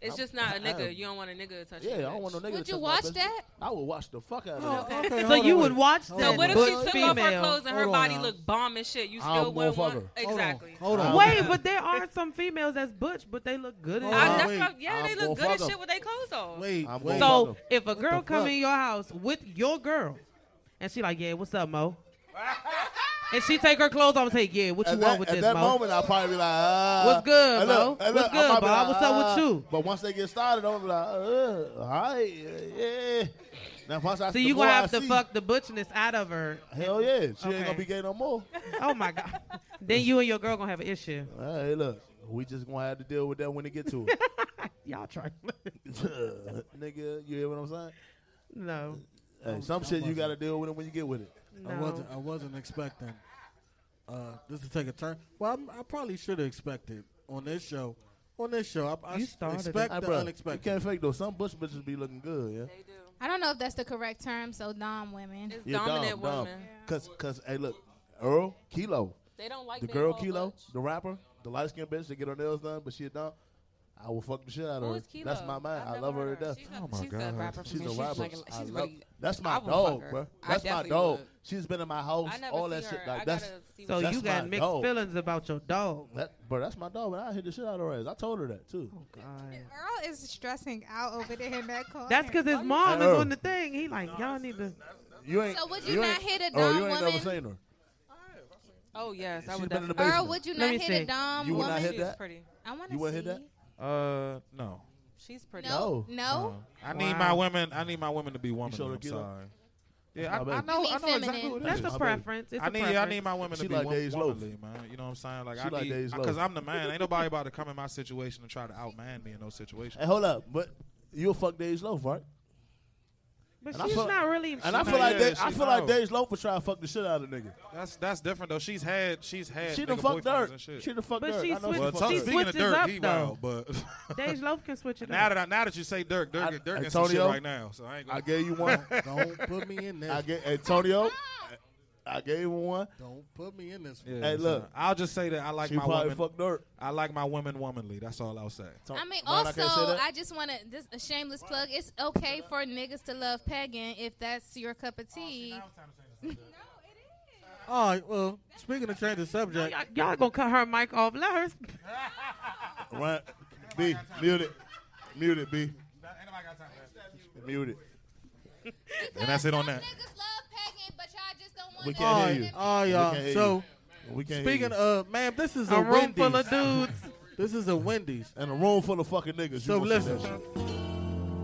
It's just not a nigga. You don't want a nigga to touch you. Yeah, your I don't want no nigga Would to you touch my watch bitch. that? I would watch the fuck out of Oh, that. okay, So hold you on, would watch that? So what if wait. she Butch took off her clothes and her Hold body now. looked bomb and shit? You I'm still wouldn't want motherfucker. exactly. Hold on. Wait, but there are some females that's butch, but they look good. Hold oh, as I, on, that's wait. what, yeah, they I'm look good fuck as 'em. shit with their clothes off. Wait, I'm wait. gonna fuck So 'em. if a girl come in your house with your girl, and she like, yeah, what's up, Mo? And she take her clothes off and say, "Yeah, what you At want that, with at this, that Mo?" moment, I'll probably be like, ah. What's good, And look, What's I good, Bob? like, What's up with ah. you? But once they get started, I'm be like, uh, all right, yeah. Now once I So you gonna I have to see- fuck the butchness out of her. Hell yeah, she ain't gonna be gay no more. Oh my god. then you and your girl gonna have an issue. Hey, look, we just gonna have to deal with that when it get to it. Y'all try. Nigga, you hear what I'm saying? No. Hey, some shit you gotta deal with it when you get with it. I wasn't. I wasn't expecting uh, this to take a turn. Well, I'm, I probably should have expected on this show. On this show, I, I You s- started expect Hey, the bro, unexpected. You can't fake though. Some bush bitches be looking good, yeah. They do. I don't know if that's the correct term. So dom women. It's Yeah, dominant dumb, dumb. women. Cause, cause, hey, look, Earl Kilo, They don't like the girl whole Kilo, butch. the rapper, the light skinned bitch that get her nails done, but she a dumb. I will fuck the shit out of her. That's my man. I've I love her heard to death. She's a- Oh my she's a God. rapper She's me. a She's rapper. like- she's love- really- that's my dog, bro. That's my dog. would. She's been in my house. I never all that seen shit. her. Like that's gotta see So that's you got mixed dog. feelings about your dog. That, bro, that's my dog, and I hit the shit out of her ass. I told her that too. Oh God. Earl is stressing out over there in that corner. That's because his mom is on the thing. He like, y'all need to. You ain't. So would you not hit a Earl, dumb you ain't never woman? seen her. Oh yes, I would been in the definitely. Earl, would you not hit see. a dumb You would not hit that? I want to wouldn't see. hit that? Uh, no. She's pretty. No, No. no. I need my women. I need my women to be women. showed I'm kilo? sorry. Yeah, I, my I baby. know. You I know exactly feminine. what it That's a my preference. It's I a need. preference. I need my women She to be like wo- Dej Loaf. womanly, man. You know what I'm saying? Like She I like Days need Loaf. because I'm the man. Ain't nobody about to come in my situation and try to outman me in those situations. Hey, hold up, but you'll fuck Dej Loaf, right? But And she's feel- not really. And I feel like yeah, they, I she feel like know. Dej Loaf was trying to fuck the shit out of nigga. That's that's different though. She's had. She's had. She done fucked boyfriends Durk. She done fucked But Durk. she I know switched- Well, she Durk. speaking of switches Durk, up, he though. wild, but Dej Loaf can switch it now up. that I, now that you say Durk, Durk, I- Durk in some shit right now. So I ain't gonna. I gave you one. Don't put me in there. I this. gave Antonio. I gave him one. Don't put me in this. Yeah, Hey, so look. I'll just say that I like she my probably women. fucked Durk. I like my women womanly. That's all I'll say. So- I mean, also, can't say that? I just want to this a shameless plug. It's okay for niggas to love pagan if that's your cup of oh, tea. All right. Well, speaking of change the subject, Y'all, y'all gonna cut her mic off. Let her. Right. B, mute it. Mute it, B. Mute it. And that's it on that. Niggas love We can't all hear you. all right, We y'all. can't hear So. We can't speaking hear you. of, man, this is a, A room Wendy's. full of dudes. This is a Wendy's. and a room full of fucking niggas. So you gonna say listen. that shit.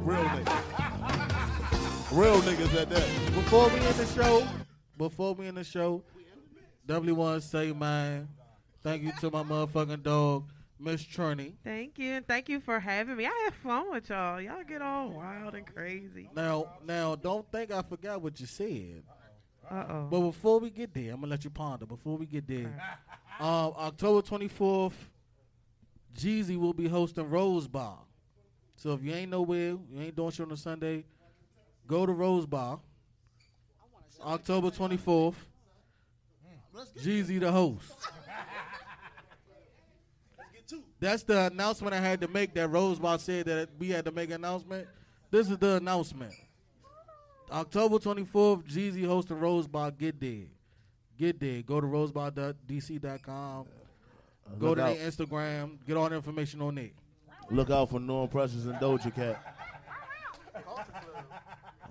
Real niggas. Real niggas at that. Before we end the show, before we end the show, W1 say, man, thank you to my motherfucking dog, Miss Trini. Thank you. and Thank you for having me. I had fun with y'all. Y'all get all wild and crazy. Now, now, don't think I forgot what you said. Uh oh. But before we get there, I'm gonna let you ponder. Before we get there, um, October 24th, Jeezy will be hosting Rose Bar. So if you ain't nowhere, you ain't doing shit on a Sunday, go to Rose Bar. October 24th, Jeezy the host. That's the announcement I had to make. That Rose Bar said that we had to make an announcement. This is the announcement. October 24th, Jeezy hosting Rose Bar. Get there. Get there. Go to rosebar.dc.com. Go to out. their Instagram. Get all the information on it. Look out for Norm Precious and Doja Cat.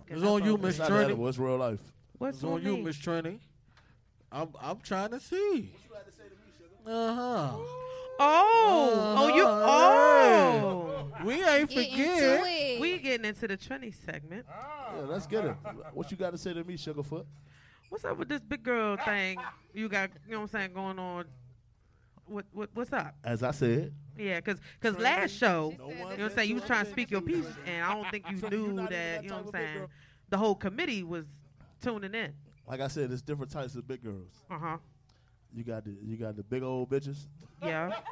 It's on you, Miss It's not Trini. edible, real life. What's It's on on you. Miss Trini. I'm I'm trying to see. Uh huh. Oh, oh, you. Oh, We ain't Get into forget. it. we getting into the Trini segment. Yeah, let's get it. What you got to say to me, Sugarfoot? What's up with this big girl thing you got? You know what I'm saying going on? What what what's up? As I said, Yeah, cause cause last show, No you know what I'm saying, you was trying to speak your piece, and I don't think you knew that. that You know what I'm saying? The whole committee was tuning in. like I said, there's different types of big girls. Uh huh. You got the you got the big old bitches. Yeah.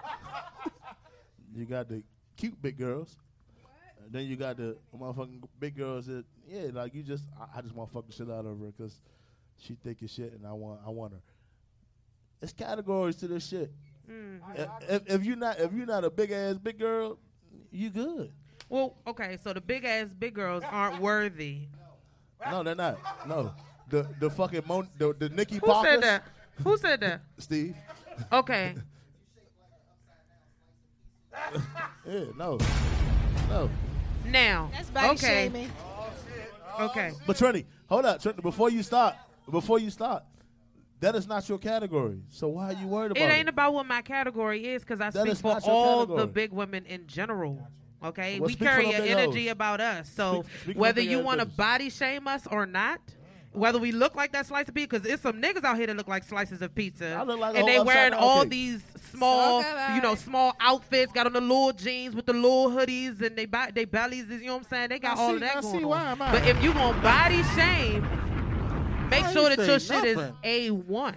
You got the cute big girls. And then you got the motherfucking big girls that yeah, like you just I, I just want to fuck the shit out of her because she thick as shit and I want I want her. It's categories to this shit. Mm. If, if, if you not if you're not a big ass big girl, you good. Well, okay, so the big ass big girls aren't worthy. No, they're not. No, the the fucking Mon, the the Nikki Who Parker. said that? Who said that? Steve. Okay. yeah, no. No. Now. That's body okay. shaming. Okay. But Trinity, hold up. Trinity, before you start, before you start, that is not your category. So why are you worried about it? It ain't about what my category is because I that speak for all category. the big women in general. Okay, well, we carry an energy about us. So speak, speak whether you want to body shame us or not, whether we look like that slice of pizza, because there's some niggas out here that look like slices of pizza, like and they wearing all these small, you know, small outfits, got on the little jeans with the little hoodies, and they buy, they bellies, you know what I'm saying? They got I all see, of that I going on. But if you gonna body shame, make sure that your nothing. shit is a one.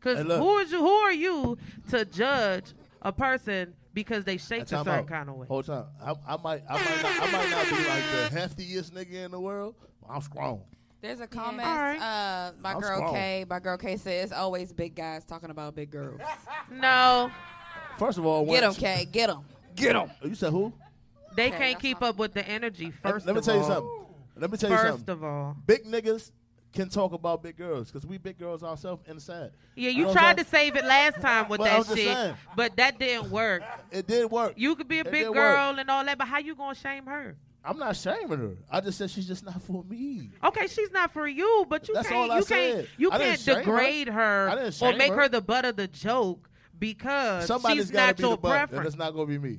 Because hey, who is you? Who are you to judge a person because they shake a certain out. kind of way? Hold time, I, I might, I might, not, I might not be like the heftiest nigga in the world. I'm strong. There's a comment. Yeah. Right. Uh, my I'm girl. K. My girl K says it's always big guys talking about big girls. no. First of all, get them, K. Get them. Get them. Oh, you said who? They okay, can't keep up with the energy. First, let, let me tell all. you something. Let me tell first you something. First of all, big niggas can talk about big girls because we big girls ourselves inside. Yeah, you tried to save it last time with that shit, saying. but that didn't work. It did work. You could be a it big girl work. and all that, but how you gonna shame her? I'm not shaming her. I just said she's just not for me. Okay, she's not for you, but you That's can't you said. can't you I can't degrade her, her or make her. her. the butt of the joke because Somebody's she's not your butt, preference. It's not gonna be me.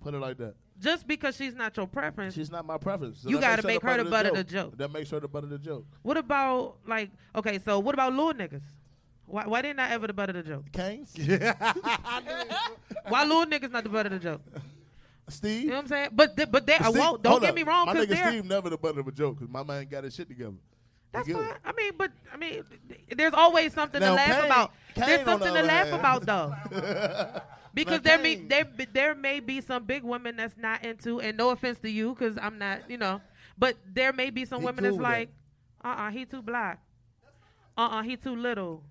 Put it like that. Just because she's not your preference, she's not my preference. So you got to make her the butt of the joke. That makes her the butt of the joke. What about like okay? So what about little niggas? Why, why didn't I ever the butt of the joke? Kings. why little niggas not the butt of the joke? Steve. You know what I'm saying? But th- but that I won't. Don't get up. me wrong. My nigga. Steve never the butt of a joke because my man got his shit together. That's fine. I mean, but I mean, there's always something now, to laugh Kane, about. Kane there's something the to laugh hand. about though. because there may there there may be some big women that's not into, and no offense to you, because I'm not, you know, but there may be some he women that's like, uh, uh-uh, uh he too black, uh, uh-uh, uh he too little,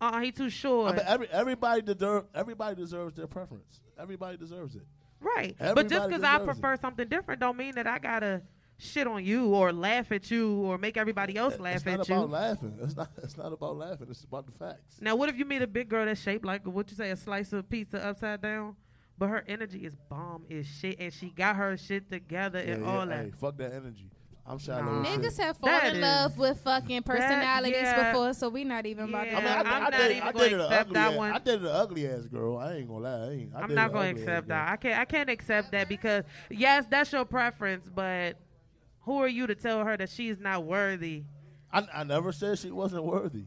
uh, uh-uh, he too short. I mean, every, everybody deserve everybody deserves their preference. Everybody deserves it. Right. Everybody but just because I prefer it. something different don't mean that I gotta shit on you or laugh at you or make everybody else laugh it's at you. It's not about laughing. It's not. It's not about laughing. It's about the facts. Now, what if you meet a big girl that's shaped like what you say a slice of pizza upside down? But her energy is bomb is shit, and she got her shit together yeah, and yeah, all that. Hey, fuck that energy. I'm Shiloh. Nah. Niggas have fallen in love with fucking personalities that, yeah. before, so we not even about yeah. to. I mean, I, am not did, even I gonna accept that ass. I did an ugly ass girl. I ain't gonna lie. I ain't, I am not gonna accept that. I can't. I can't accept that because yes, that's your preference, but who are you to tell her that she's not worthy? I, I never said she wasn't worthy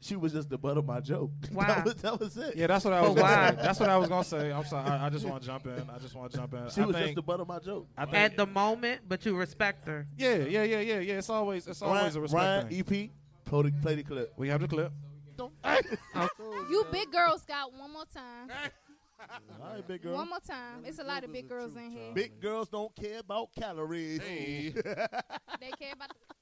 she was just the butt of my joke. Wow. that, was, that was it. Yeah, that's what I oh, was. Oh. That's what I was gonna say. I'm sorry. I, I just want to jump in. I just want to jump in. She I was think, just the butt of my joke. I think, At the moment, but you respect her. Yeah, yeah, yeah, yeah, yeah. It's always it's Ryan, always a respect Ryan, thing. EP, play the, play the clip. We have the clip. you big girls got one more time. All right, big girl. One more time. It's a lot of big girls in here. Big girls don't care about calories. Hey. they care about. The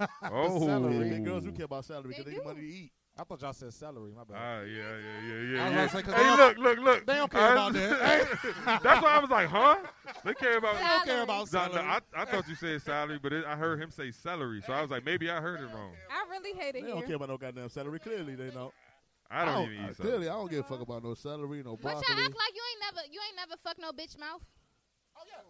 oh. salary. Girls do oh. care about salary because they, they get money to eat. I thought y'all said salary. My bad. Ah, uh, yeah, yeah, yeah, yeah. I yeah. Hey, look, look, look. They don't care I, about that. that's why I was like, huh? They care about. Salary. They don't care about salary. No, no, I, I thought you said salary, but it, I heard him say salary, so I was like, maybe I heard it wrong. I really hate it. They here. don't care about no goddamn salary. Clearly, they don't. I don't, I don't even eat. Clearly, I don't give a fuck about no salary, no broccoli. But y'all act like you ain't never, you ain't never fuck no bitch mouth.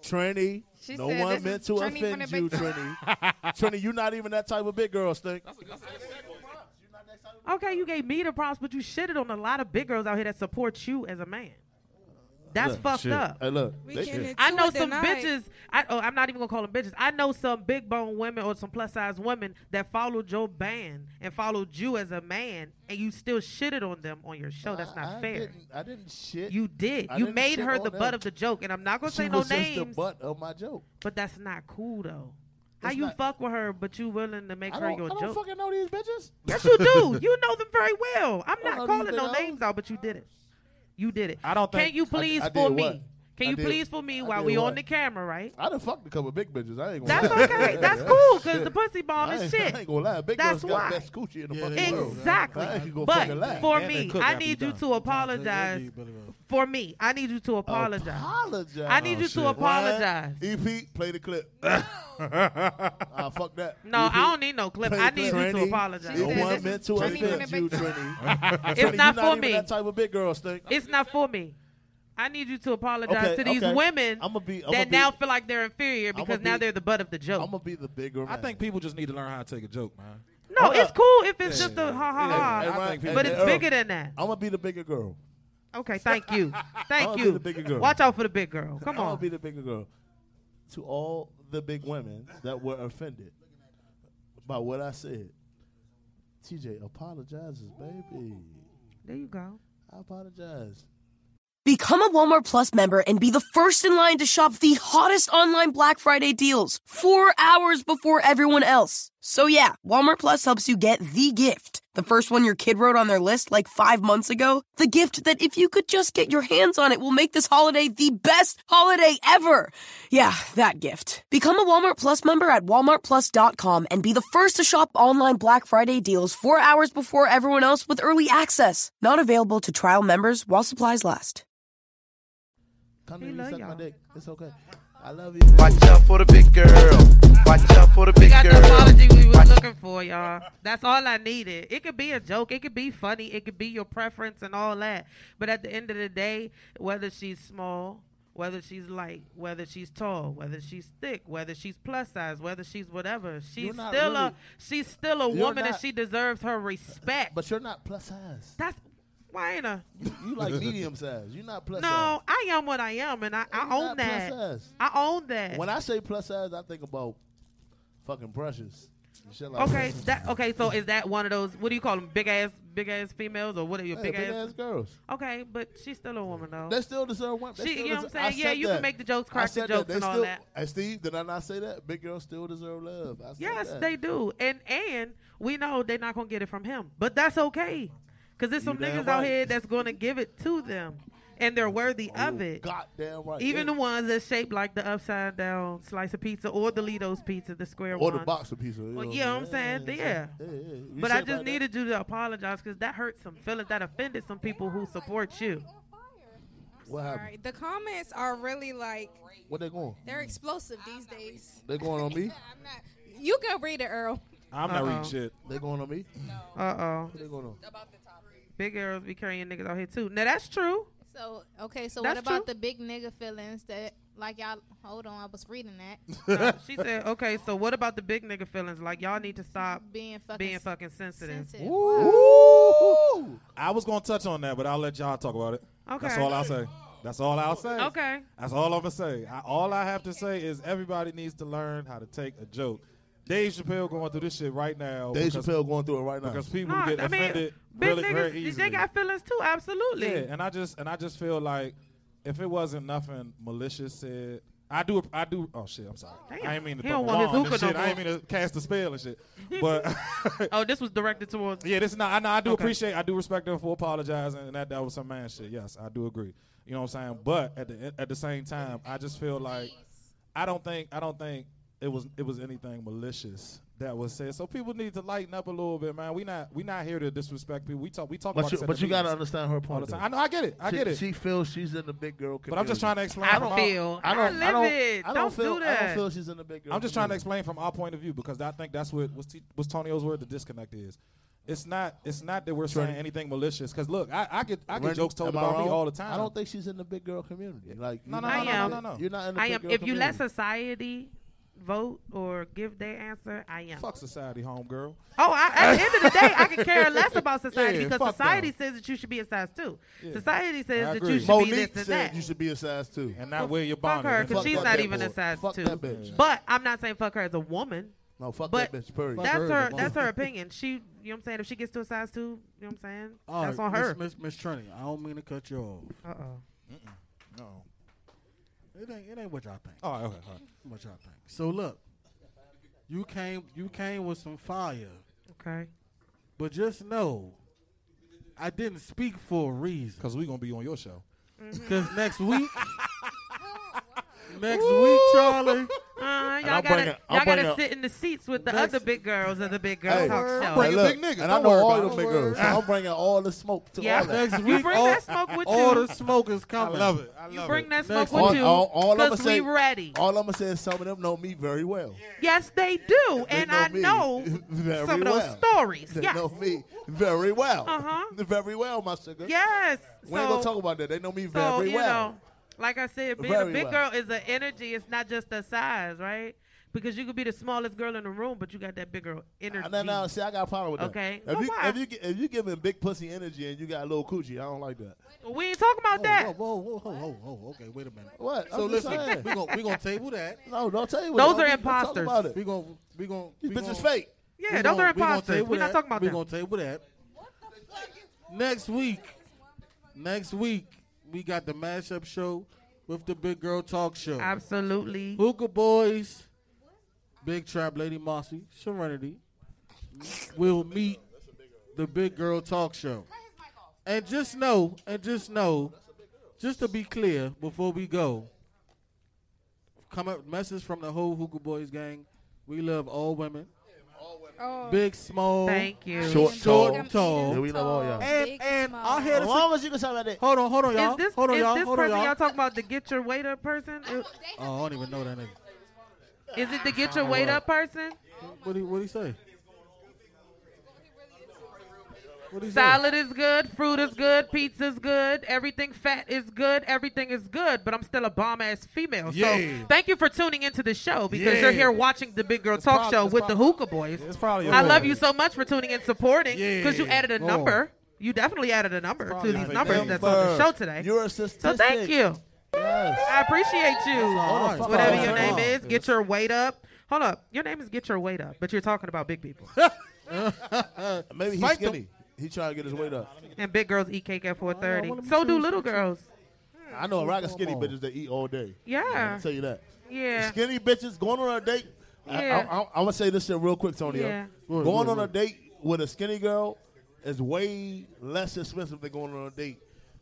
Trini, she no said, one meant to Trini offend you, Trini. Trini, you're not even that type of big girl, Stink. Okay, you gave me the props, but you shitted on a lot of big girls out here that support you as a man. That's look, fucked shit. up. Hey, look, I know some bitches. I, oh, I'm not even gonna call them bitches. I know some big bone women or some plus size women that followed your band and followed you as a man, and you still shitted on them on your show. That's not I, fair. Didn't, I didn't shit. You did. I you made her the them. butt of the joke, and I'm not gonna she say no names. the butt of my joke. But that's not cool though. How you fuck with her, but you willing to make her your joke? I don't joke. fucking know these bitches. Yes, you do. you know them very well. I'm not calling no names out, but you did it. You did it. I don't. Think, Can you please I, I for me? What? Can you please for me I while we what? on the camera, right? I done fucked a couple big bitches. I ain't gonna That's lie. okay. That's cool because the pussy bomb is shit. I shit. ain't gonna lie. Big That's girls why. got best coochie in the Yeah, fucking world. Exactly. But for me, I need you to apologize. For me, I need you to apologize. Apologize. I need you to oh, apologize. EP, play the clip. ah, fuck that. No, EP, I don't need no clip. I need you to apologize. No one meant to offend you, Trini. It's not for me. That type of big girl thing. It's not for me. I need you to apologize okay, to these okay. women be, that be, now feel like they're inferior because now they're the butt of the joke. I'm gonna be the bigger. Man. I think people just need to learn how to take a joke, man. No, it's cool if it's yeah, just a ha ha ha, but it's bigger than that. I'm gonna be the bigger girl. Okay, thank you, thank you. Watch out for the big girl. Come on, I'll be the bigger girl. To all the big women that were offended by what I said, TJ apologizes, baby. There you go. I apologize. Become a Walmart Plus member and be the first in line to shop the hottest online Black Friday deals four hours before everyone else. So yeah, Walmart Plus helps you get the gift. The first one your kid wrote on their list like five months ago. The gift that if you could just get your hands on it will make this holiday the best holiday ever. Yeah, that gift. Become a Walmart Plus member at walmartplus.com and be the first to shop online Black Friday deals four hours before everyone else with early access. Not available to trial members while supplies last. Come He to me, love suck my y'all. dick. It's okay. I love you. Watch out for the big girl. Watch out for the We big got the girl. apology we was looking for, y'all. That's all I needed. It could be a joke. It could be funny. It could be your preference and all that. But at the end of the day, whether she's small, whether she's light, whether she's tall, whether she's thick, whether she's plus size, whether she's whatever, she's You're not still a she's still a You're woman and she deserves her respect. But you're not plus size. That's why ain't I? You like medium size. You're not plus size. No, I am what I am, and I, I You're own that. Size. I own that. When I say plus size, I think about fucking precious. like Okay, that. that okay. So is that one of those? What do you call them? Big ass, big ass females, or what are your Hey, big, big ass? ass girls. Okay, but she's still a woman though. They still deserve one. She- still you know what I'm saying? Yeah, you can make the jokes, I crack the said jokes and all still- that. Hey, Steve, did I not say that? Big girls still deserve love. I yes, that. they do, and and we know they're not gonna get it from him, but that's okay, cause there's some damn niggas out here that's gonna give it to them, and they're worthy of it. Goddamn right. Even yeah. the ones that's shaped like the upside down slice of pizza or the Litos pizza, the square or the box of pizza. You Well, know yeah, what I'm saying, yeah. yeah, yeah. You But I just like that. needed you to apologize because that hurt some feelings. That offended some people who support you. What happened? Alright, the comments are really like What they going? they're explosive these days. They going on me? You can read it, Earl. I'm not reading shit. They going on me? No. Uh oh. What they going on? Big girls be carrying niggas out here too. Now that's true. So okay, so That's what about true. the big nigga feelings that like y'all? Hold on, I was reading that. No, she said, okay, so what about the big nigga feelings? Like y'all need to stop being fucking being fucking sensitive. sensitive. I was gonna touch on that, but I'll let y'all talk about it. Okay. That's all I'll say. That's all I'll say. Okay. That's all I'm gonna say. I, all I have to say is everybody needs to learn how to take a joke. Dave Chappelle going through this shit right now. Dave because- Chappelle going through it right now. because people No, get I mean, offended big really very niggas, easily. they got feelings too. Absolutely. Yeah, and I just and I just feel like if it wasn't nothing malicious said, I do I do. Oh shit, I'm sorry. Damn. I ain't mean to He throw don't want his bomb and hookah no shit. I ain't more. mean to cast a spell and shit. But oh, this was directed towards. yeah, this is not. I know. I do Okay. appreciate. I do respect her for apologizing, and that that was some man shit. Yes, I do agree. You know what I'm saying? But at the at the same time, I just feel like I don't think I don't think it was it was anything malicious that was said. So people need to lighten up a little bit, man. We not we not here to disrespect people. We talk we talk But about you, but you got to understand her point. the time. I know. I get it. I she, get it. She feels she's in the big girl community. But I'm just trying to explain. I don't feel. I don't. I I, live don't. it. I don't, Don't feel. do I don't feel she's in the big girl. I'm just trying to explain from our point of view because I think that's what was, T- was Tonio's word. The disconnect is. It's not. It's not that we're saying anything malicious. Because look, I, I get I get Randy, jokes told am I about me all the time. I don't think she's in the big girl community. Like No, you're no, not I in am. big- no, no. You're not in the I big am. girl If you let society vote or give their answer, I am. Fuck society, homegirl. Oh, I, at the end of the day, I can care less about society Yeah, because society them. says that you should be a size two. Yeah. Society says that you should be this and said that. you should be a size two. And not wear your Fuck her because she's not bitch. even a size Fuck two. that bitch. But I'm not saying fuck her as a woman. No, fuck But that bitch. Period. That's her her. That's her opinion. She, you know what I'm saying. If she gets to a size two, you know what I'm saying. All that's right, on her. Miss, Miss, Miss Trinity, I don't mean to cut you off. Uh oh. No. It ain't, it ain't what y'all think. Oh, okay. All right. What y'all think. So look, you came you came with some fire, Okay. but just know, I didn't speak for a reason. Because we gonna be on your show. Mm-hmm. Because next week, next week, Charlie, Uh, I'm y'all gotta, bringing- I'm y'all gotta bringing- sit in the seats with the Next- other big girls of the big girls Hey, talk I'm show. bringing Hey, big look, niggas. And I know all about the big girls. So. I'm bringing all the smoke to Yeah. all that. next You week, bring all, that smoke with all you. the smoke is coming. I coming. love it. I love You it. bring that smoke Next with all, you all, all I'm because say, we ready. all I'm gonna say is some of them know me very well. Yes, they do, They and know I know very some of those stories. They Yes, know me very well. Uh-huh. Very well, my sugar. yes. We ain't gonna talk about that. They know me very well. Know, like I said, being Very a big well. girl is an energy. It's not just a size, right? Because you could be the smallest girl in the room, but you got that big girl energy. No, no, see, I got a problem with that. Okay. If Well, you why? if you gi- if you giving big pussy energy and you got a little coochie, I don't like that. We ain't talking about that. Whoa, whoa, whoa, whoa, whoa. Okay, wait a minute. What? So I'm just listen, saying. we gonna we gonna table that. No, don't tell you. Those are be- don't talk imposters. About it. We gonna we gonna These bitches fake. Yeah, we those gonna- are imposters. We're not talking about that. we them. gonna table that. Next week, next week we got the mashup show with the Big Girl Talk Show. Absolutely. Hookah Boys, Big Trap Lady Mossy, Serenity will meet the Big Girl Talk Show. And just know, and just know, just to be clear before we go, come up message from the whole Hookah Boys gang. We love all women. Oh. Big, small, Thank you. Short, short, tall. and tall. Yeah, we love all y'all. And, Big, and small. I hear As long as you can talk about that. Hold on, hold on, y'all. Is this, hold on, is y'all. this hold on, person y'all. y'all talking about the get your weight up person? Is- Oh, I don't even know that nigga. Is it the get your weight up person? What do what he? What he say? Salad is good, fruit is good, pizza's good, everything fat is good, everything is good, but I'm still a bomb ass female. Yeah. So thank you for tuning into the show because Yeah. you're here watching the Big Girl It's Talk prob- Show it's with the prob- Hookah Boys. It's probably. I love you so much for tuning in, supporting because you added a Oh. number. You definitely added a number to these numbers that's on the show today. You're a So thank you. Yes. I appreciate you. all right. Whatever That's your all name right. is, get your weight up. Hold up. Your name is Get Your Weight Up, but you're talking about big people. Maybe he's Spike them. skinny. He trying to get his weight up. and big girls eat cake at 4:30. wanna So do little girls. I know a rack of skinny bitches that eat all day. Yeah. I'll tell you that. Yeah. Skinny bitches going on a date. I, Yeah. I, I, I'm gonna say this shit real quick, Tony. Yeah. Going on a date with a skinny girl is way less expensive than going on a date.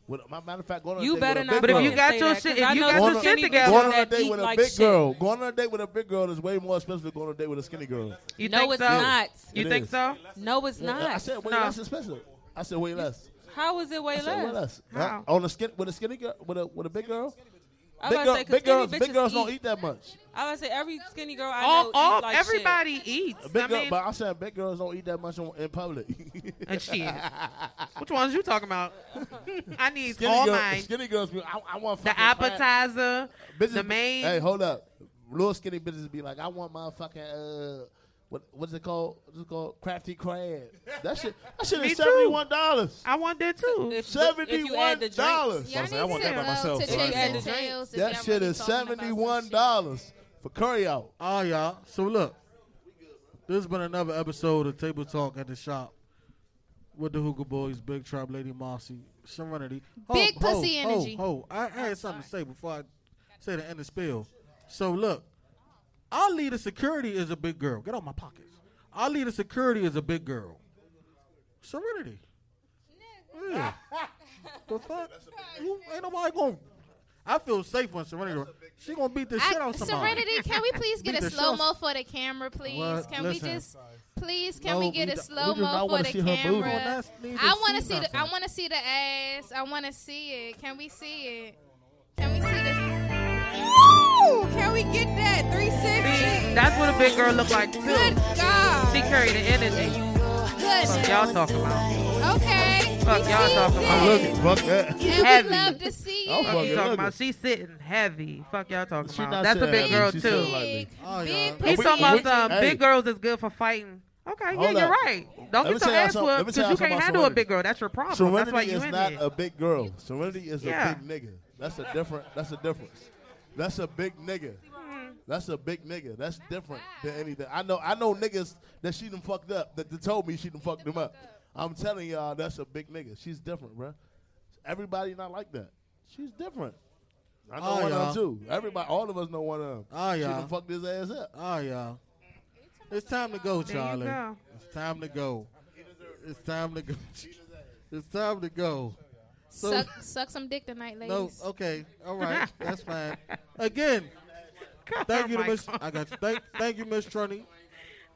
With, my matter of fact, going on You a date better with a not. But if you got your shit- if you got your shit together- bitches Going on a date with a like big shit. girl. Going on a date with a big girl is way more expensive than going on a date with a skinny girl. You No, think it's so? not. You It think is. so? No, it's not. I said way No. less expensive. I said way less. How is it way I said way less? less. How? On a skin with a skinny girl with a with a big girl. I Big, girl, say, 'cause big girls, big bitches girls don't eat. eat that much. I would say every skinny girl I All, know all eat like everybody eats. A big I girl, mean, but I'm saying big girls don't eat that much on, in public. and shit. Which ones you talking about? I need skinny, all girl, mine. skinny girls, I, I want The fucking fat- appetizer, Bitches the be- main. Hey, hold up. Little skinny bitches be like, I want my fucking uh, what what's it called? What's it called? Crafty crab. That shit. That shit Me is too. seventy one dollars. I want that too. If, Seventy you one add the dollars. Y'all I I want that by myself, to so add and the Tails if That y'all shit really is talking about some seventy one shit. dollars for curry out. All right, y'all. So look, this has been another episode of Table Talk at the Shop with the Hookah Boys, Big Trap Lady Mossy, Serenity. Ho, Big ho, pussy ho, energy. Ho, I, I had something to say before I say the end of spill. So look, our leader security is a big girl. Get out my pockets. Our leader security is a big girl. Serenity. Yeah. the fuck? You, ain't nobody going. I feel safe when Serenity. She gonna beat the shit I, out of somebody. Serenity, can we please get a slow mo for the camera, please? What? Can Listen. we just, please, can No, we get we a slow we do not mo for the see her booty. camera? That's- need to I want to see see the, I want to see the ass. I want to see it. Can we see it? Can we see this? Ooh, can we get that 360? That's what a big girl look like too. Good God. She carry the energy. Goodness. Fuck y'all talking about. Okay. Fuck we y'all talking about. I'm looking. Fuck that. And Heavy. we love to see I'm fucking talking looking. about? She's sitting heavy. Fuck y'all talking She about. not That's a big girl She too. like Big, Oh, big yeah. He's talking about some hey. big girls is good for fighting. Okay, yeah, Hold you're up. right. Don't Let get tell your ass whooped because you y'all can't handle about a big girl. That's your problem. That's why Serenity you is in not here. a big girl. Serenity is Yeah. a big nigga. That's a different. That's a difference. Mm-hmm. That's a big nigga. That's a big nigga. That's different than anything. I know. I know niggas that she done fucked up. That they told me she done fucked them up. I'm telling y'all, that's a big nigga. She's different, bruh. Everybody not like that. She's different. I know Oh, one of y'all. them too. Everybody, all of us know one of them. Oh, y'all. She done fucked his ass up. Ah, oh yeah. It's time to go, There you Charlie. go. It's time to go. It's time to go. It's time to go. So Suck, suck some dick tonight, ladies. no, okay, all right, that's fine. Again, thank you Miss. I got you. Thank, thank you, Miss Trini.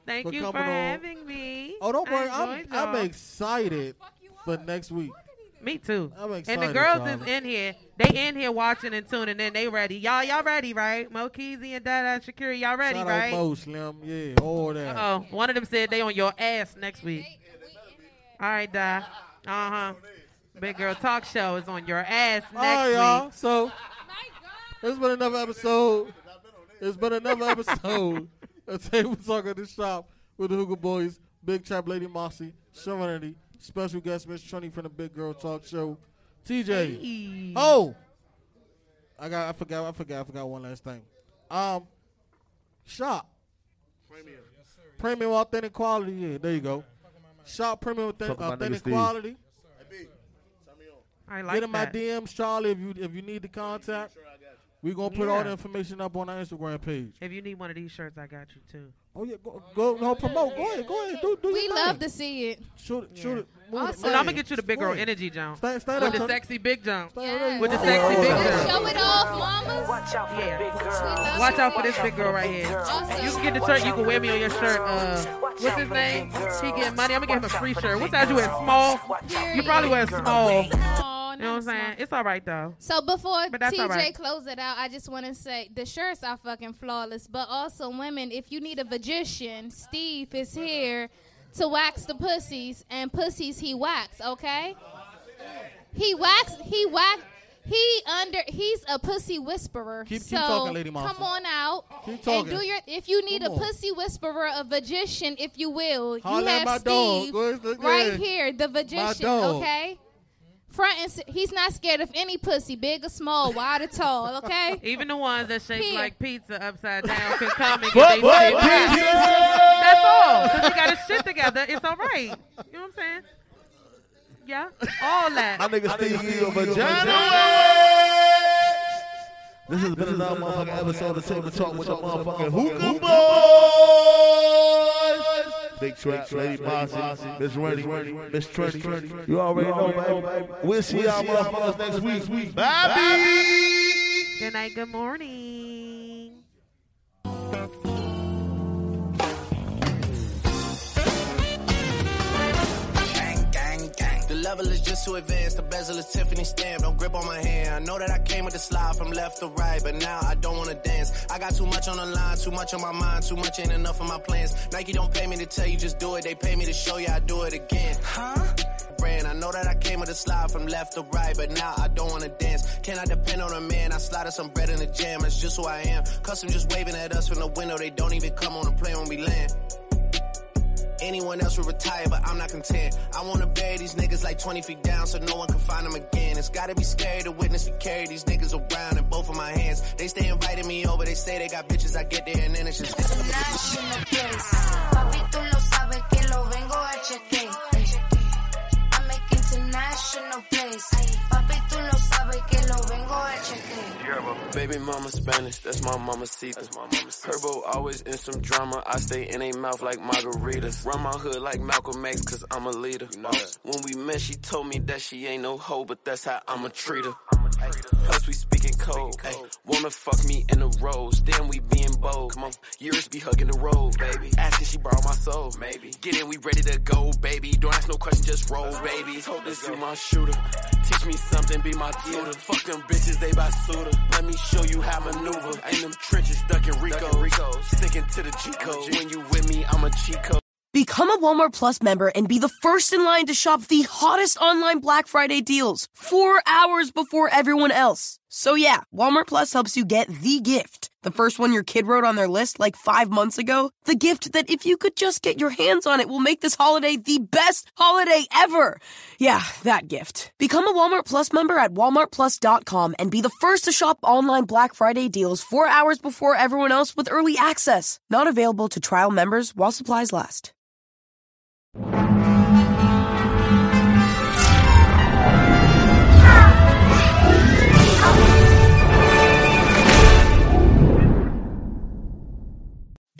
Thank for you for coming on. having me. Oh, don't worry, I'm, I'm excited for next week. Me too. I'm excited. And the girls is in here. They in here watching and tuning in. They ready. Y'all, y'all ready, right? Mo Keezy and Dada Shakira, y'all ready, Shout right? out Mo Slim, yeah, all that. Oh, one of them said they on your ass next week. All right, Di. Uh huh. Big Girl Talk Show is on your ass next All right, y'all. week. So It's been another episode. It's been another episode of Table Talk at the Shop with the Hookah Boys, Big Trap Lady Mossy, Serenity, special guest Miss Trini from the Big Girl Talk Show, TJ. Oh, I got. I forgot. I forgot. I forgot one last thing. Um, shop. Premium Yes, Premium authentic quality. Yeah, there you go. Shop premium authentic, Talk about nigga authentic Steve. Quality. I like Get in my. DMs, Charlie. If you if you need the contact, We're gonna put all the information up on our Instagram page. If you need one of these shirts, I got you too. Oh yeah, go go, go promote. Go ahead, go ahead. Do, do We love thing. to see it. Shoot it, shoot it. Move Also- it, I'm gonna get you the big girl energy, jump. Stand, stand With up, the sexy big jump. Yes. With the sexy big John. Show it off, mamas. Watch out Yeah. girl. Watch out for this big girl right here. Also- You can get the shirt. You can wear me on your shirt. Uh, what's his name? He getting money. I'm gonna give him a free shirt. What size you wear? Small. You probably wear small. You know what I'm saying? It's all right though. So before But that's TJ all right. close it out, I just want to say the shirts are fucking flawless. But also, women, if you need a magician, Steve is here to wax the pussies and pussies he wax. Okay? He wax. He wax. He under. He's a pussy whisperer. Keep- keep so talking, Lady Monster. come on out Keep and do your. If you need Come a on. pussy whisperer, a magician, if you will, Holla you have my dog. Steve Go right here, the magician. Okay. Front and s- he's not scared of any pussy, big or small, wide or tall. Okay. Even the ones that shape Here. like pizza upside down can come and What, get their what, shit back. pizza? That's all. Cause you got his shit together. It's all right. You know what I'm saying? Yeah. All that. My nigga Steve give you a vagina. This has been another motherfucking episode of Table Talk with your motherfucking hookah boys. Big Trap, Lady Mossy, Miss Rennie, Miss Trini. You already know, baby. We'll see y'all motherfuckers next week. Bye. Good night. Good morning. Level is just too advanced. The bezel is Tiffany stamp. Don't grip on my hand. I know that I came with the slide from left to right, but now I don't wanna dance. I got too much on the line, too much on my mind, too much ain't enough of my plans. Nike don't pay me to tell you just do it. They pay me to show you I do it again. Huh? Brand. I know that I came with a slide from left to right, but now I don't wanna dance. Can I depend on a man? I slided some bread in the jam. That's just who I am. Custom just waving at us from the window. They don't even come on the plane when we land. Anyone else would retire, but I'm not content. I wanna bury these niggas like 20 feet down so no one can find them again. It's gotta be scary to witness me carry these niggas around in both of my hands. They stay inviting me over, they say they got bitches, I get there and then it's just. Papi, tú Baby mama Spanish, that's my mama see. Herbo always in some drama. I stay in a mouth like margaritas. Run my hood like Malcolm X, cause I'm a leader. When we met, she told me that she ain't no hoe, but that's how I'ma treat her. Plus we speaking code. Ay, wanna fuck me in the rose, then we being bold. Come on, years be hugging the road, baby. Asking she borrow my soul, maybe. Get in, we ready to go, baby. Don't ask no question, just roll, baby. Told this you my shooter. Teach me something, be my tutor. Fuck them bitches, they buy suitor. Let me show you how maneuver. Ain't them trenches ducking Rico. Sticking to the G code. When you with me, I'm a cheat code. Become a Walmart Plus member and be the first in line to shop the hottest online Black Friday deals four hours before everyone else. So yeah, Walmart Plus helps you get the gift. The first one your kid wrote on their list like five months ago. The gift that if you could just get your hands on it will make this holiday the best holiday ever. Yeah, that gift. Become a Walmart Plus member at walmartplus.com and be the first to shop online Black Friday deals four hours before everyone else with early access. Not available to trial members while supplies last.